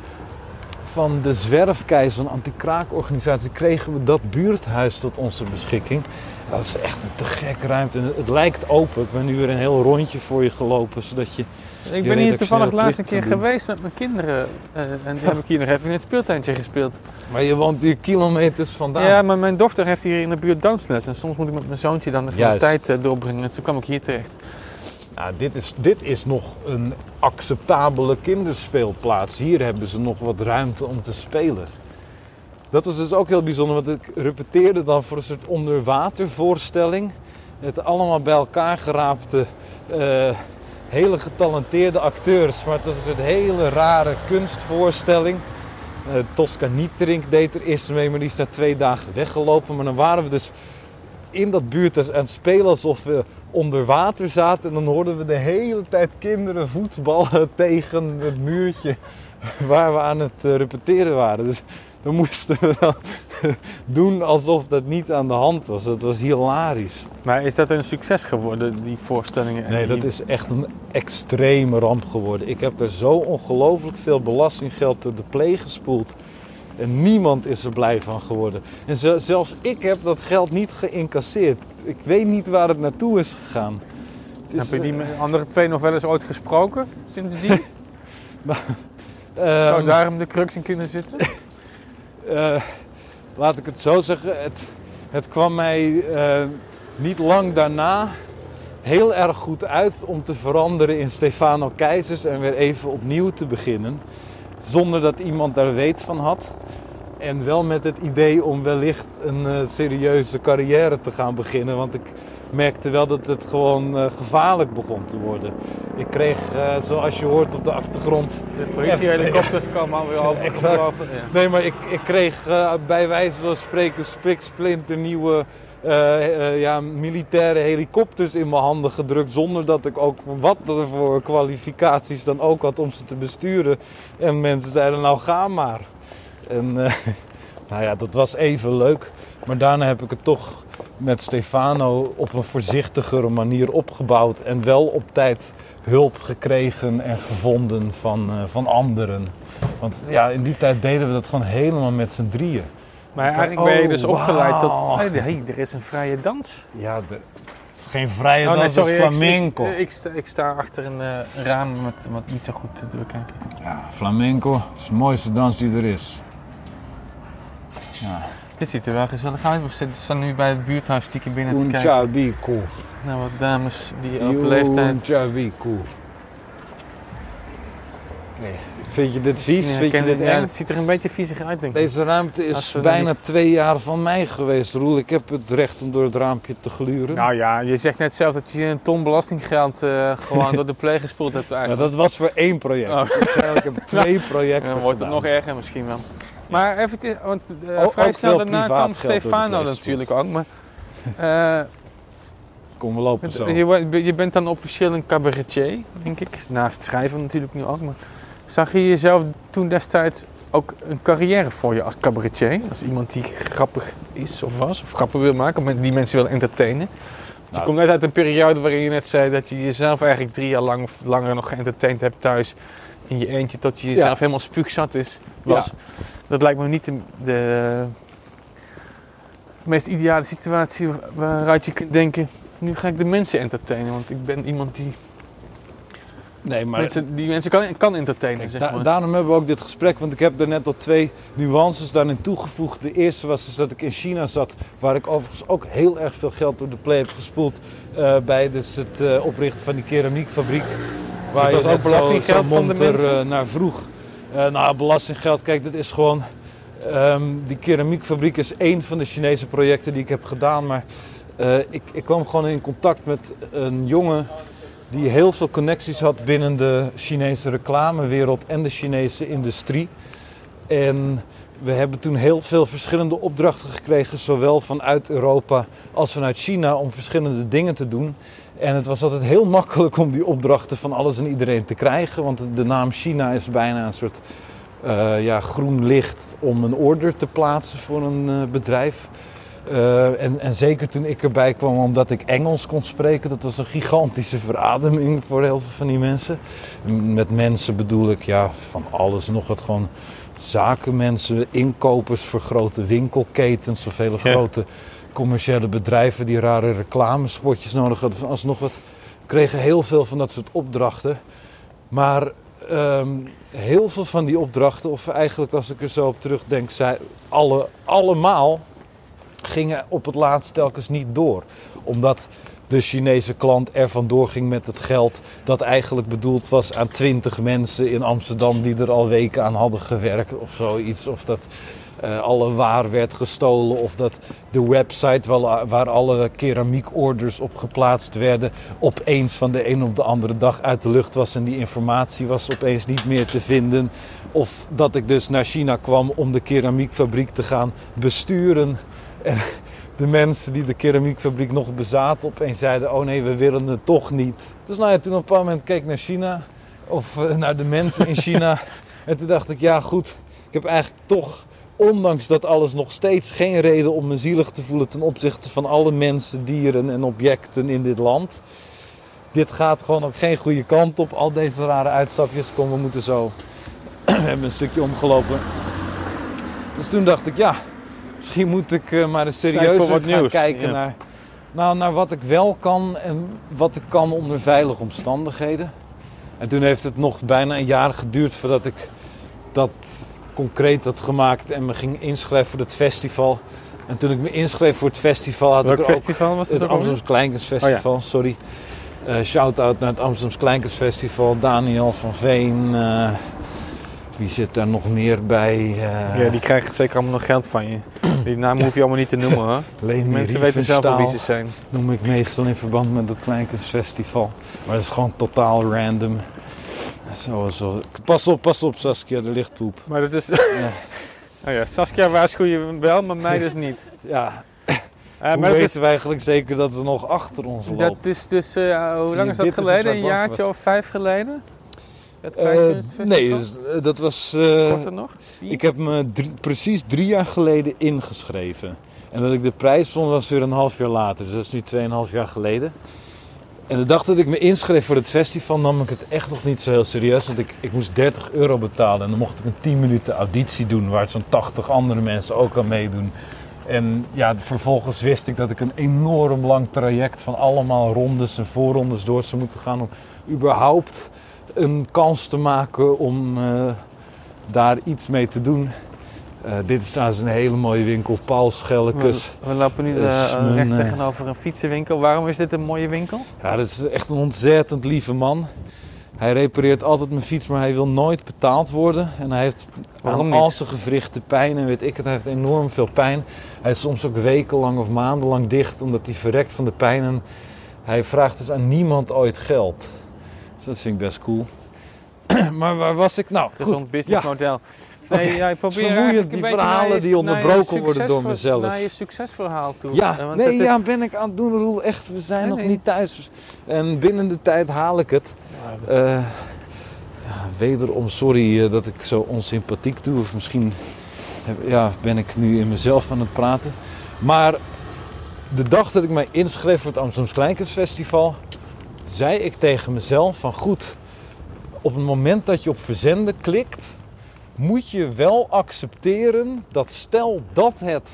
S3: van de Zwerfkeizer, een anti-kraakorganisatie, kregen we dat buurthuis tot onze beschikking. Dat is echt een te gekke ruimte. En het, lijkt open. Ik ben nu weer een heel rondje voor je gelopen, zodat je...
S4: Ik ben hier toevallig laatst een
S3: plicht
S4: keer geweest met mijn kinderen. eh, en die heb ik hier nog even in het speeltuintje gespeeld.
S3: Maar je woont hier kilometers vandaan.
S4: Ja, maar mijn dochter heeft hier in de buurt dansles. En soms moet ik met mijn zoontje dan de tijd eh, doorbrengen. En toen kwam ik hier terecht.
S3: Nou, dit, is, dit is nog een acceptabele kinderspeelplaats. Hier hebben ze nog wat ruimte om te spelen. Dat was dus ook heel bijzonder, want ik repeteerde dan voor een soort onderwatervoorstelling. Het allemaal bij elkaar geraapte, eh, hele getalenteerde acteurs. Maar het was een soort hele rare kunstvoorstelling. Eh Tosca Nieterink deed er eerst mee, maar die is na twee dagen weggelopen. Maar dan waren we dus in dat buurthuis aan het spelen alsof we onder water zaten. En dan hoorden we de hele tijd kinderen voetballen tegen het muurtje waar we aan het eh, repeteren waren. Dus dan moesten we dan doen alsof dat niet aan de hand was. Dat was hilarisch.
S4: Maar is dat een succes geworden, die voorstellingen? en
S3: Nee,
S4: die-
S3: dat is echt een extreme ramp geworden. Ik heb er zo ongelooflijk veel belastinggeld door de pleeg gespoeld. En niemand is er blij van geworden. En ze- zelfs ik heb dat geld niet geïncasseerd. Ik weet niet waar het naartoe is gegaan. Het is,
S4: Heb je die
S3: eh,
S4: andere twee nog wel eens ooit gesproken sindsdien? Zou
S3: ehm,
S4: daarom de crux in kunnen zitten?
S3: eh, laat ik het zo zeggen. Het, het kwam mij eh, niet lang daarna heel erg goed uit om te veranderen in Stefano Keizers en weer even opnieuw te beginnen. Zonder dat iemand daar weet van had. En wel met het idee om wellicht een eh, serieuze carrière te gaan beginnen. Want ik merkte wel dat het gewoon eh, gevaarlijk begon te worden. Ik kreeg, eh, zoals je hoort op de achtergrond,
S4: De politiehelikopters komen alweer overgevlogen. Ja.
S3: Nee, maar ik, ik kreeg eh, bij wijze van spreken spiksplinter nieuwe ja, militaire helikopters in mijn handen gedrukt. Zonder dat ik ook wat er voor kwalificaties dan ook had om ze te besturen. En mensen zeiden nou ga maar. En nou ja, dat was even leuk. Maar daarna heb ik het toch met Stefano op een voorzichtigere manier opgebouwd. En wel op tijd hulp gekregen en gevonden van, eh, van anderen. Want ja, in die tijd deden we dat gewoon helemaal met z'n drieën.
S4: Maar eigenlijk ben je dus
S3: Oh,
S4: opgeleid tot... Hey, hey, er is een vrije dans.
S3: Ja, de, het is geen vrije
S4: Oh,
S3: dans,
S4: nee,
S3: het is flamenco.
S4: Ik, ik, sta, ik sta achter een eh, raam met wat niet zo goed te bekijken.
S3: Ja, flamenco is de mooiste dans die er is. Ja.
S4: Dit ziet er wel gezellig uit. We staan nu bij het buurthuis stiekem binnen te kijken
S3: chavico.
S4: naar wat dames die op leeftijd...
S3: Un chavico. Nee. Vind je dit vies?
S4: Ja,
S3: Vind je dit
S4: ja, het ziet er een beetje viezig uit, denk ik.
S3: Deze ruimte is bijna
S4: niet-
S3: twee jaar van mij geweest, Roel. Ik heb het recht om door het raampje te gluren.
S4: Nou ja, je zegt net zelf dat je een ton belastinggeld eh, gewoon door de pleeg gespoeld hebt eigenlijk.
S3: dat was voor één project.
S4: Oh.
S3: Ik heb twee projecten
S4: dan wordt het nog erger misschien wel. Maar even, want eh,
S3: Ook-
S4: vrij snel daarna kwam Stefano natuurlijk ook. Maar, eh,
S3: Kom, we lopen zo.
S4: je, wo- je bent dan officieel een cabaretier, denk ik. Naast schrijven natuurlijk nu ook. Maar zag je jezelf toen destijds ook een carrière voor je als cabaretier? Als iemand die grappig is of was, of grappen wil maken, of die mensen wil entertainen? je
S3: Nou,
S4: komt net uit een periode waarin je net zei dat je jezelf eigenlijk drie jaar lang of langer nog geëntertaind hebt thuis. In je eentje tot je jezelf
S3: Ja.
S4: helemaal spuugzat is, was. Dat lijkt me niet de, de meest ideale situatie waaruit je kunt denken... Nu ga ik de mensen entertainen, want ik ben iemand die
S3: nee, maar
S4: mensen, die mensen kan, kan entertainen,
S3: Kijk,
S4: zeg
S3: da-
S4: maar.
S3: daarom hebben we ook dit gesprek, want ik heb er net al twee nuances daarin toegevoegd. De eerste was dus dat ik in China zat, waar ik overigens ook heel erg veel geld door de play heb gespoeld eh, bij dus het eh, oprichten van die keramiekfabriek. Waar
S4: Dat
S3: je
S4: was ook belastinggeld van de mensen?
S3: eh, naar vroeg. Eh, nou, belastinggeld, kijk, dat is gewoon... ehm, die keramiekfabriek is één van de Chinese projecten die ik heb gedaan, maar eh, ik, ik kwam gewoon in contact met een jongen die heel veel connecties had binnen de Chinese reclamewereld en de Chinese industrie. En we hebben toen heel veel verschillende opdrachten gekregen, zowel vanuit Europa als vanuit China, om verschillende dingen te doen. En het was altijd heel makkelijk om die opdrachten van alles en iedereen te krijgen, want de naam China is bijna een soort eh, ja, groen licht om een order te plaatsen voor een eh, bedrijf. Eh, en, en zeker toen ik erbij kwam omdat ik Engels kon spreken, dat was een gigantische verademing voor heel veel van die mensen. Met mensen bedoel ik ja, van alles nog wat gewoon zakenmensen, inkopers voor grote winkelketens of hele
S4: Ja.
S3: grote commerciële bedrijven die rare reclamespotjes nodig hadden. Alsnog wat kregen heel veel van dat soort opdrachten. Maar ehm, heel veel van die opdrachten, of eigenlijk als ik er zo op terugdenk, zei, alle, allemaal gingen op het laatst telkens niet door. Omdat de Chinese klant er vandoor ging met het geld dat eigenlijk bedoeld was aan 20 mensen in Amsterdam die er al weken aan hadden gewerkt of zoiets. Of dat eh, alle waar werd gestolen of dat de website waar, waar alle keramiekorders op geplaatst werden opeens van de een op de andere dag uit de lucht was en die informatie was opeens niet meer te vinden. Of dat ik dus naar China kwam om de keramiekfabriek te gaan besturen. En de mensen die de keramiekfabriek nog bezaten opeens zeiden: Oh nee, we willen het toch niet. Dus nou ja, toen op een bepaald moment keek ik naar China, of eh, naar de mensen in China. en toen dacht ik: Ja, goed, ik heb eigenlijk toch, ondanks dat alles nog steeds, geen reden om me zielig te voelen ten opzichte van alle mensen, dieren en objecten in dit land. Dit gaat gewoon ook geen goede kant op. Al deze rare uitstapjes. Kom, we moeten zo. we hebben een stukje omgelopen. Dus toen dacht ik, ja, misschien moet ik eh, maar eens serieus gaan
S4: nieuws.
S3: kijken
S4: Ja.
S3: naar, nou, naar wat ik wel kan en wat ik kan onder veilige omstandigheden. En toen heeft het nog bijna een jaar geduurd voordat ik dat concreet had gemaakt en me ging inschrijven voor het festival. En toen ik me inschreef voor het festival had
S4: Welk
S3: ik ook
S4: festival was
S3: het
S4: het ook?
S3: Amsterdams Kleinkunstfestival, sorry. Eh Shout-out naar het Amsterdams Kleinkunstfestival. Daniel van Veen. eh, wie zit daar nog meer bij? Eh
S4: Ja, die krijgen zeker allemaal nog geld van je. Die naam hoef je allemaal niet te noemen hoor.
S3: Leni
S4: Mensen weten zelf wel wie ze zijn.
S3: noem ik meestal in verband met het Kleinkunstfestival. Maar dat is gewoon totaal random. Zo, zo. Pas op, pas op Saskia, er ligt poep.
S4: Maar dat is... oh ja, Saskia waarschuw je wel, maar mij dus niet.
S3: Ja, hoe
S4: maar dat
S3: weten
S4: is,
S3: we eigenlijk zeker dat we nog achter ons lopen?
S4: dat is dus... eh, hoe lang is dat geleden? Een jaartje
S3: was.
S4: of vijf geleden? Het
S3: Eh,
S4: Kleinkunstfestival?
S3: nee, dus, eh, dat was... eh,
S4: Korter nog? Vier?
S3: Ik heb me drie- precies drie jaar geleden ingeschreven. En dat ik de prijs vond was weer een half jaar later. Dus dat is nu 2,5 jaar geleden. En de dag dat ik me inschreef voor het festival nam ik het echt nog niet zo heel serieus. Want ik, ik moest 30 euro betalen. En dan mocht ik een 10 minuten auditie doen. Waar zo'n 80 andere mensen ook aan meedoen. En ja, vervolgens wist ik dat ik een enorm lang traject van allemaal rondes en voorrondes door zou moeten gaan. Om überhaupt een kans te maken om eh, daar iets mee te doen. Eh, dit is trouwens een hele mooie winkel, Paul Schellekes.
S4: We, we lopen nu
S3: is
S4: eh,
S3: mijn,
S4: recht tegenover een fietsenwinkel. Waarom is dit een mooie winkel?
S3: Ja, dat is echt een ontzettend lieve man. Hij repareert altijd mijn fiets, maar hij wil nooit betaald worden. En hij heeft
S4: Waarom
S3: aan al zijn gewrichten pijn en weet ik het. Hij heeft enorm veel pijn. Hij is soms ook wekenlang of maandenlang dicht omdat hij verrekt van de pijn. En hij vraagt dus aan niemand ooit geld. Dus dat vind ik best cool. maar waar was ik nou? Goed.
S4: Gezond businessmodel. Nee, ja, ik probeer
S3: vermoeiend,
S4: eigenlijk
S3: die verhalen
S4: je-
S3: die onderbroken worden door mezelf.
S4: Naar je succesverhaal toe.
S3: Ja,
S4: Eh, want
S3: nee, ja, ben ik aan het doen, Roel. Echt, we zijn
S4: Nee,
S3: nog
S4: nee.
S3: niet thuis. En binnen de tijd haal ik het. Eh, ja, wederom sorry eh, dat ik zo onsympathiek doe. Of misschien ja, ben ik nu in mezelf aan het praten. Maar de dag dat ik mij inschreef voor het Amsterdams Kleinkunstfestival... zei ik tegen mezelf van goed... op het moment dat je op verzenden klikt... moet je wel accepteren dat stel dat het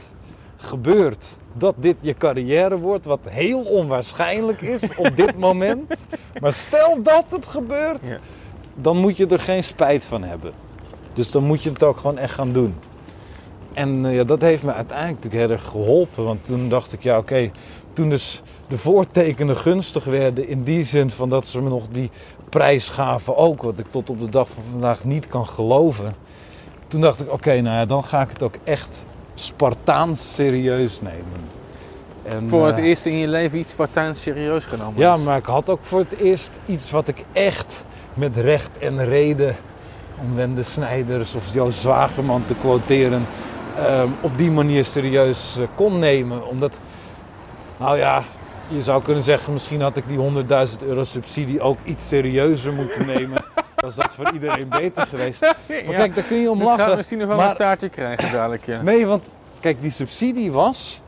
S3: gebeurt... dat dit je carrière wordt, wat heel onwaarschijnlijk is op dit moment... Maar stel dat het gebeurt, dan moet je er geen spijt van hebben. Dus dan moet je het ook gewoon echt gaan doen. En eh, ja, dat heeft me uiteindelijk natuurlijk heel erg geholpen. Want toen dacht ik, ja oké, toen dus de voortekenen gunstig werden in die zin van dat ze me nog die prijs gaven ook, wat ik tot op de dag van vandaag niet kan geloven. Toen dacht ik, oké, nou ja, dan ga ik het ook echt Spartaans serieus nemen. En,
S4: Voor het
S3: eh,
S4: eerst in je leven iets Spartaans serieus genomen.
S3: ja, maar ik had ook voor het eerst iets wat ik echt met recht en reden, om Wende Snijders of Jo Zwageman te quoteren, ehm, op die manier serieus eh, kon nemen. Omdat, nou ja, je zou kunnen zeggen, misschien had ik die 100.000 euro subsidie ook iets serieuzer moeten nemen. Was dat voor iedereen beter geweest. Maar
S4: Ja,
S3: kijk, daar kun je om lachen.
S4: misschien nog wel
S3: maar-
S4: een staartje krijgen dadelijk, ja.
S3: Nee, want kijk, die subsidie was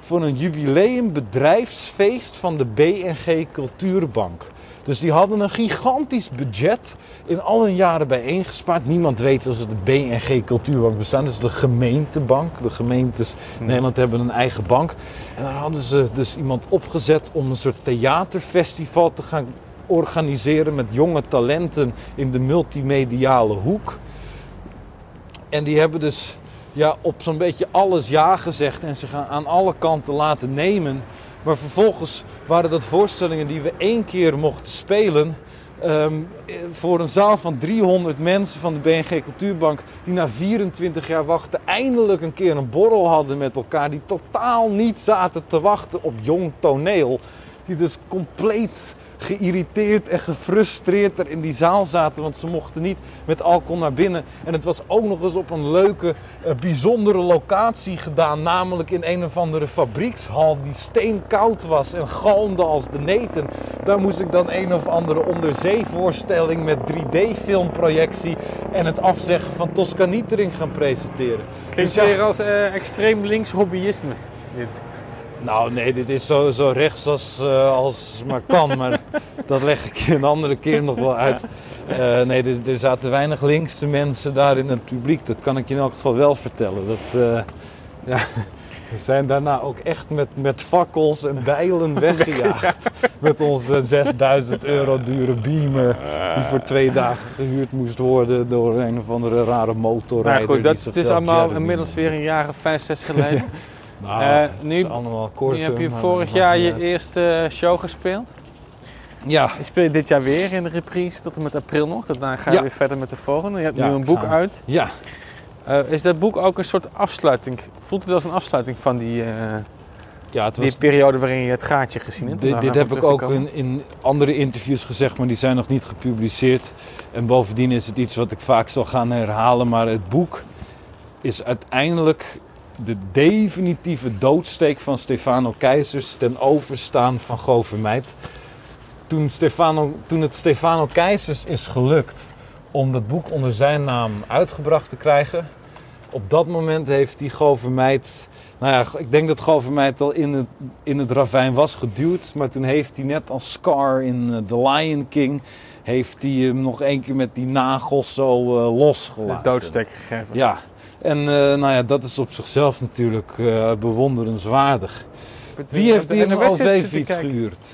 S3: voor een jubileumbedrijfsfeest van de BNG Cultuurbank. Dus die hadden een gigantisch budget in al hun jaren bijeengespaard. Niemand weet als het de BNG Cultuurbank bestaat. Dat is de gemeentebank. De gemeentes in Nederland hebben een eigen bank. En daar hadden ze dus iemand opgezet om een soort theaterfestival te gaan organiseren met jonge talenten in de multimediale hoek. En die hebben dus ja, op zo'n beetje alles ja gezegd en ze gaan aan alle kanten laten nemen. Maar vervolgens waren dat voorstellingen die we één keer mochten spelen. ehm, eh, voor een zaal van 300 mensen van de BNG Cultuurbank. Die na 24 jaar wachten eindelijk een keer een borrel hadden met elkaar. Die totaal niet zaten te wachten op jong toneel. Die dus compleet geïrriteerd en gefrustreerd er in die zaal zaten. Want ze mochten niet met alcohol naar binnen. En het was ook nog eens op een leuke, eh, bijzondere locatie gedaan. Namelijk in een of andere fabriekshal die steenkoud was en galmde als de neten. Daar moest ik dan een of andere onderzeevoorstelling met 3D-filmprojectie en het afzeggen van Toscanitering gaan presenteren.
S4: Klinkt
S3: Dus ja.
S4: weer als eh, extreem links hobbyisme. Dit.
S3: Nou nee, dit is zo, zo rechts als, eh, als maar kan, maar dat leg ik je een andere keer nog wel uit. Eh, nee, er, er zaten weinig linkse mensen daar in het publiek, dat kan ik je in elk geval wel vertellen. Dat, eh, ja, we zijn daarna ook echt met, met fakkels en bijlen weggejaagd. Met onze 6000 euro dure beamer, die voor twee dagen gehuurd moest worden door een of andere rare motorrijder.
S4: Maar goed,
S3: die
S4: dat het is allemaal inmiddels weer een jaar of vijf, zes geleden.
S3: Nou,
S4: Eh,
S3: het
S4: nu-
S3: allemaal kort.
S4: nu heb je vorig jaar je eerste show gespeeld.
S3: Ja,
S4: Je speelt dit jaar weer in de reprise tot en met april nog. Daarna ga je
S3: Ja.
S4: weer verder met de volgende. Je hebt
S3: Ja,
S4: nu een boek
S3: gaan.
S4: uit.
S3: ja,
S4: Eh, is dat boek ook een soort afsluiting? Voelt het als een afsluiting van die, eh,
S3: ja het
S4: die
S3: was
S4: periode waarin je het gaatje gezien hebt?
S3: Dit, dit heb ik ook in, in andere interviews gezegd, maar die zijn nog niet gepubliceerd. En bovendien is het iets wat ik vaak zal gaan herhalen. Maar het boek is uiteindelijk de definitieve doodsteek van Stefano Keizers ten overstaan van Govermeid. Toen, Stefano, toen het Stefano Keizers is gelukt om dat boek onder zijn naam uitgebracht te krijgen, op dat moment heeft die Govermeid nou ja, ik denk dat Govermeid al in het, in het ravijn was geduwd. Maar toen heeft hij net als Scar in eh, The Lion King... heeft hij hem nog één keer met die nagels zo
S4: De
S3: losgelaten.
S4: doodsteek gegeven.
S3: Ja, en eh, nou ja, dat is op zichzelf natuurlijk eh, bewonderenswaardig. Wie heeft hier een OV-fiets gehuurd?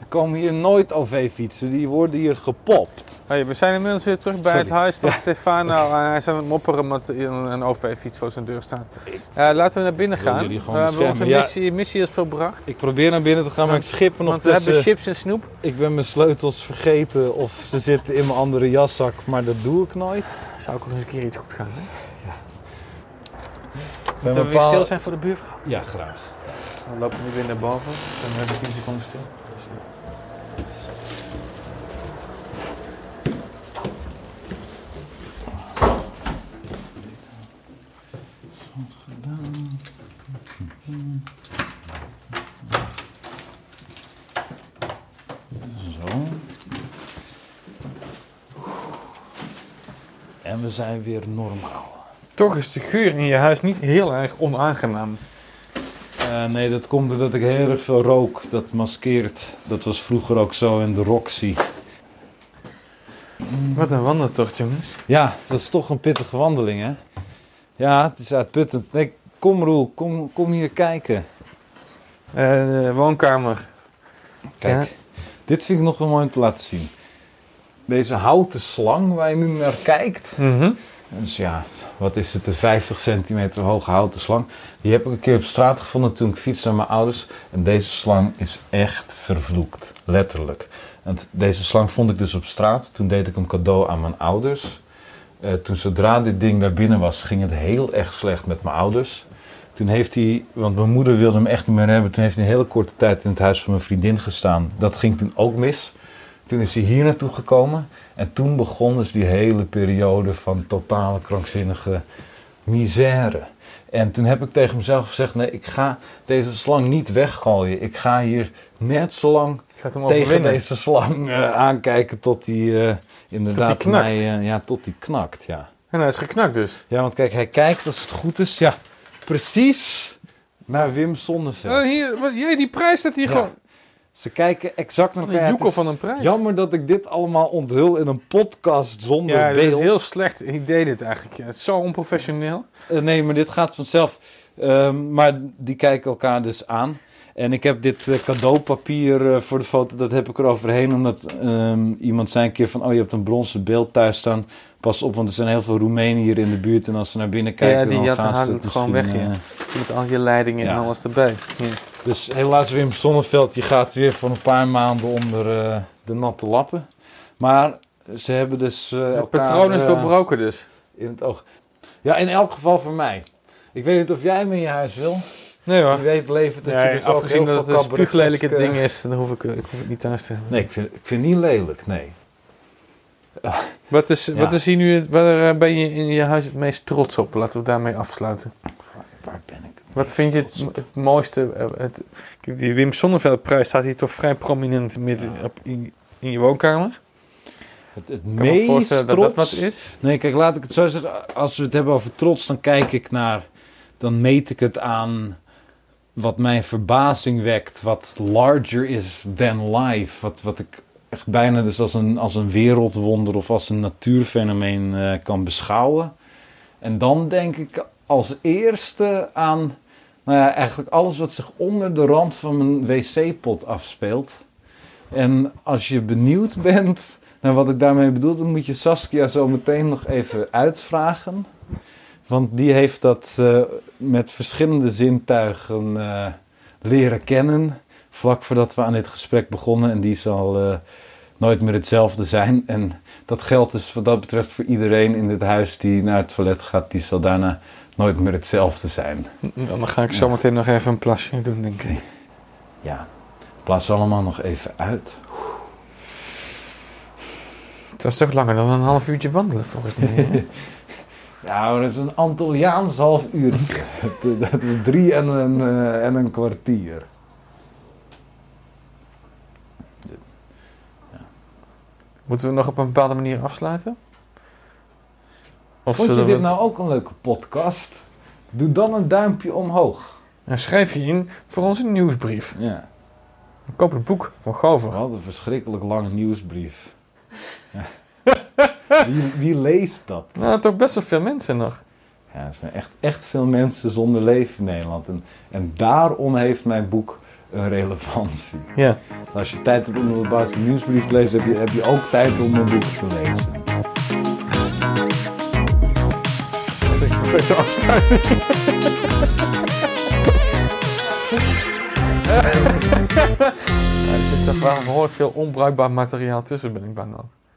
S3: Er komen hier nooit OV-fietsen, die worden hier gepopt.
S4: Hey, we zijn inmiddels weer terug bij
S3: Sorry.
S4: het huis van Stefano. En hij is aan het mopperen met een, OV-fiets voor zijn deur staan. Eh, laten we naar binnen gaan. we hebben onze.
S3: Ja.
S4: missie, missie is volbracht.
S3: Ik probeer naar binnen te gaan, maar ik schip nog
S4: Want we hebben
S3: tussen.
S4: chips en snoep.
S3: Ik ben mijn sleutels vergeten of ze zitten in mijn andere jaszak, maar dat doe ik nooit.
S4: Zou ook nog eens een keer iets goed gaan. Hè? Moeten we weer
S3: bepaal-
S4: stil zijn voor de buurvrouw?
S3: Ja, graag.
S4: Dan lopen we nu weer naar boven. Dan zijn we even 10 seconden stil.
S3: Zo. En we zijn weer normaal.
S4: Toch is de geur in je huis niet heel erg onaangenaam.
S3: Eh, nee, dat komt doordat ik heel erg veel rook. Dat maskeert. Dat was vroeger ook zo in de Roxy.
S4: Wat een wandeltocht, jongens.
S3: Ja, dat is toch een pittige wandeling, hè? Ja, het is uitputtend. Nee, kom Roel, kom, kom hier kijken.
S4: Eh, woonkamer.
S3: Kijk, dit vind ik nog wel mooi om te laten zien. Deze houten slang waar je nu naar kijkt.
S4: Mhm.
S3: Dus ja, wat is het, een 50 centimeter hoge houten slang. Die heb ik een keer op straat gevonden toen ik fietste naar mijn ouders. En deze slang is echt vervloekt, letterlijk. Want deze slang vond ik dus op straat. Toen deed ik hem cadeau aan mijn ouders. Eh, toen zodra dit ding daar binnen was, ging het heel erg slecht met mijn ouders. Toen heeft hij, want mijn moeder wilde hem echt niet meer hebben. Toen heeft hij een hele korte tijd in het huis van mijn vriendin gestaan. Dat ging toen ook mis. Toen is hij hier naartoe gekomen. En toen begon dus die hele periode van totale krankzinnige misère. En toen heb ik tegen mezelf gezegd: nee, ik ga deze slang niet weggooien. Ik ga hier net zo lang tegen
S4: overwinnen.
S3: deze slang eh, aankijken tot hij eh, inderdaad
S4: knakt.
S3: mij, eh, ja, tot hij knakt. Ja.
S4: En hij is geknakt dus.
S3: ja, want kijk, hij kijkt als het goed is, ja, precies naar Wim Sonneveld.
S4: Oh, hier, die prijs staat hier
S3: Ja.
S4: gewoon.
S3: Ze kijken exact naar
S4: Een
S3: elkaar.
S4: Joekel
S3: is
S4: van een prijs.
S3: Jammer dat ik dit allemaal onthul in een podcast zonder
S4: ja, dat
S3: beeld.
S4: is heel slecht idee dit eigenlijk. Het is zo onprofessioneel.
S3: Eh, nee, maar dit gaat vanzelf. Ehm, maar die kijken elkaar dus aan. En ik heb dit eh, cadeaupapier eh, voor de foto, dat heb ik er overheen. Omdat ehm, iemand zei een keer van, oh je hebt een bronzen beeld thuis staan. Pas op, want er zijn heel veel Roemenen hier in de buurt. En als ze naar binnen kijken,
S4: Ja, die
S3: dan gaan ze het
S4: het gewoon weg, ja. Met al je leidingen en alles erbij. Ja.
S3: Dus helaas Wim Sonneveld, je gaat weer voor een paar maanden onder eh, de natte lappen. Maar ze hebben dus eh
S4: Het
S3: elkaar,
S4: patroon is
S3: eh,
S4: doorbroken dus.
S3: in het oog. Ja, in elk geval voor mij. Ik weet niet of jij hem in je huis wil.
S4: Nee hoor.
S3: Wie weet levert het
S4: Nee,
S3: je dus ook
S4: afgezien
S3: heel
S4: dat het een spuuglelijke ding is, dan hoef ik, ik hoef het niet thuis te hebben.
S3: Nee, ik vind, ik vind het niet lelijk, nee.
S4: Wat is,
S3: Ja.
S4: wat is hier nu, waar ben je in je huis het meest trots op? Laten we daarmee afsluiten.
S3: Waar ben ik?
S4: Wat vind je het, het mooiste? eh, Het, kijk, die Wim Sonneveld-prijs staat hier toch vrij prominent midden op, in, in je woonkamer?
S3: Het, het
S4: me
S3: meest
S4: voorstellen dat
S3: trots...
S4: dat wat is.
S3: Nee, kijk, laat ik het zo zeggen. Als we het hebben over trots, dan kijk ik naar... Dan meet ik het aan wat mijn verbazing wekt. Wat larger is than life. Wat, wat ik echt bijna dus als een, als een wereldwonder of als een natuurfenomeen eh, kan beschouwen. En dan denk ik als eerste aan... Nou ja, eigenlijk alles wat zich onder de rand van mijn wc-pot afspeelt. En als je benieuwd bent naar wat ik daarmee bedoel, dan moet je Saskia zo meteen nog even uitvragen. Want die heeft dat eh, met verschillende zintuigen eh, leren kennen. Vlak voordat we aan dit gesprek begonnen. En die zal eh, nooit meer hetzelfde zijn. En dat geldt dus wat dat betreft voor iedereen in dit huis die naar het toilet gaat. Die zal daarna nooit meer hetzelfde zijn.
S4: Dan ga ik zo meteen nog even een plasje doen, denk ik.
S3: Ja, plaats allemaal nog even uit.
S4: Het was toch langer dan een half uurtje wandelen, volgens mij.
S3: Ja, maar dat is een Antilliaans half uurtje. Dat- dat is drie en een, eh, en een kwartier.
S4: Moeten we nog op een bepaalde manier afsluiten? Of
S3: Vond je dit nou ook een leuke podcast? Doe dan een duimpje omhoog.
S4: En schrijf je in voor onze nieuwsbrief.
S3: Ja,
S4: Koop het boek van Gover.
S3: wat een verschrikkelijk lange nieuwsbrief. Ja. Wie, wie leest dat?
S4: Nou, toch best wel veel mensen nog.
S3: Ja, er zijn echt, echt veel mensen zonder leven in Nederland. En, en daarom heeft mijn boek een relevantie.
S4: Ja.
S3: Als je tijd hebt om de Basis nieuwsbrief te lezen, heb je, heb je ook tijd om mijn boek te lezen.
S4: Ja, er zit toch wel behoorlijk veel onbruikbaar materiaal tussen, ben ik bang ook.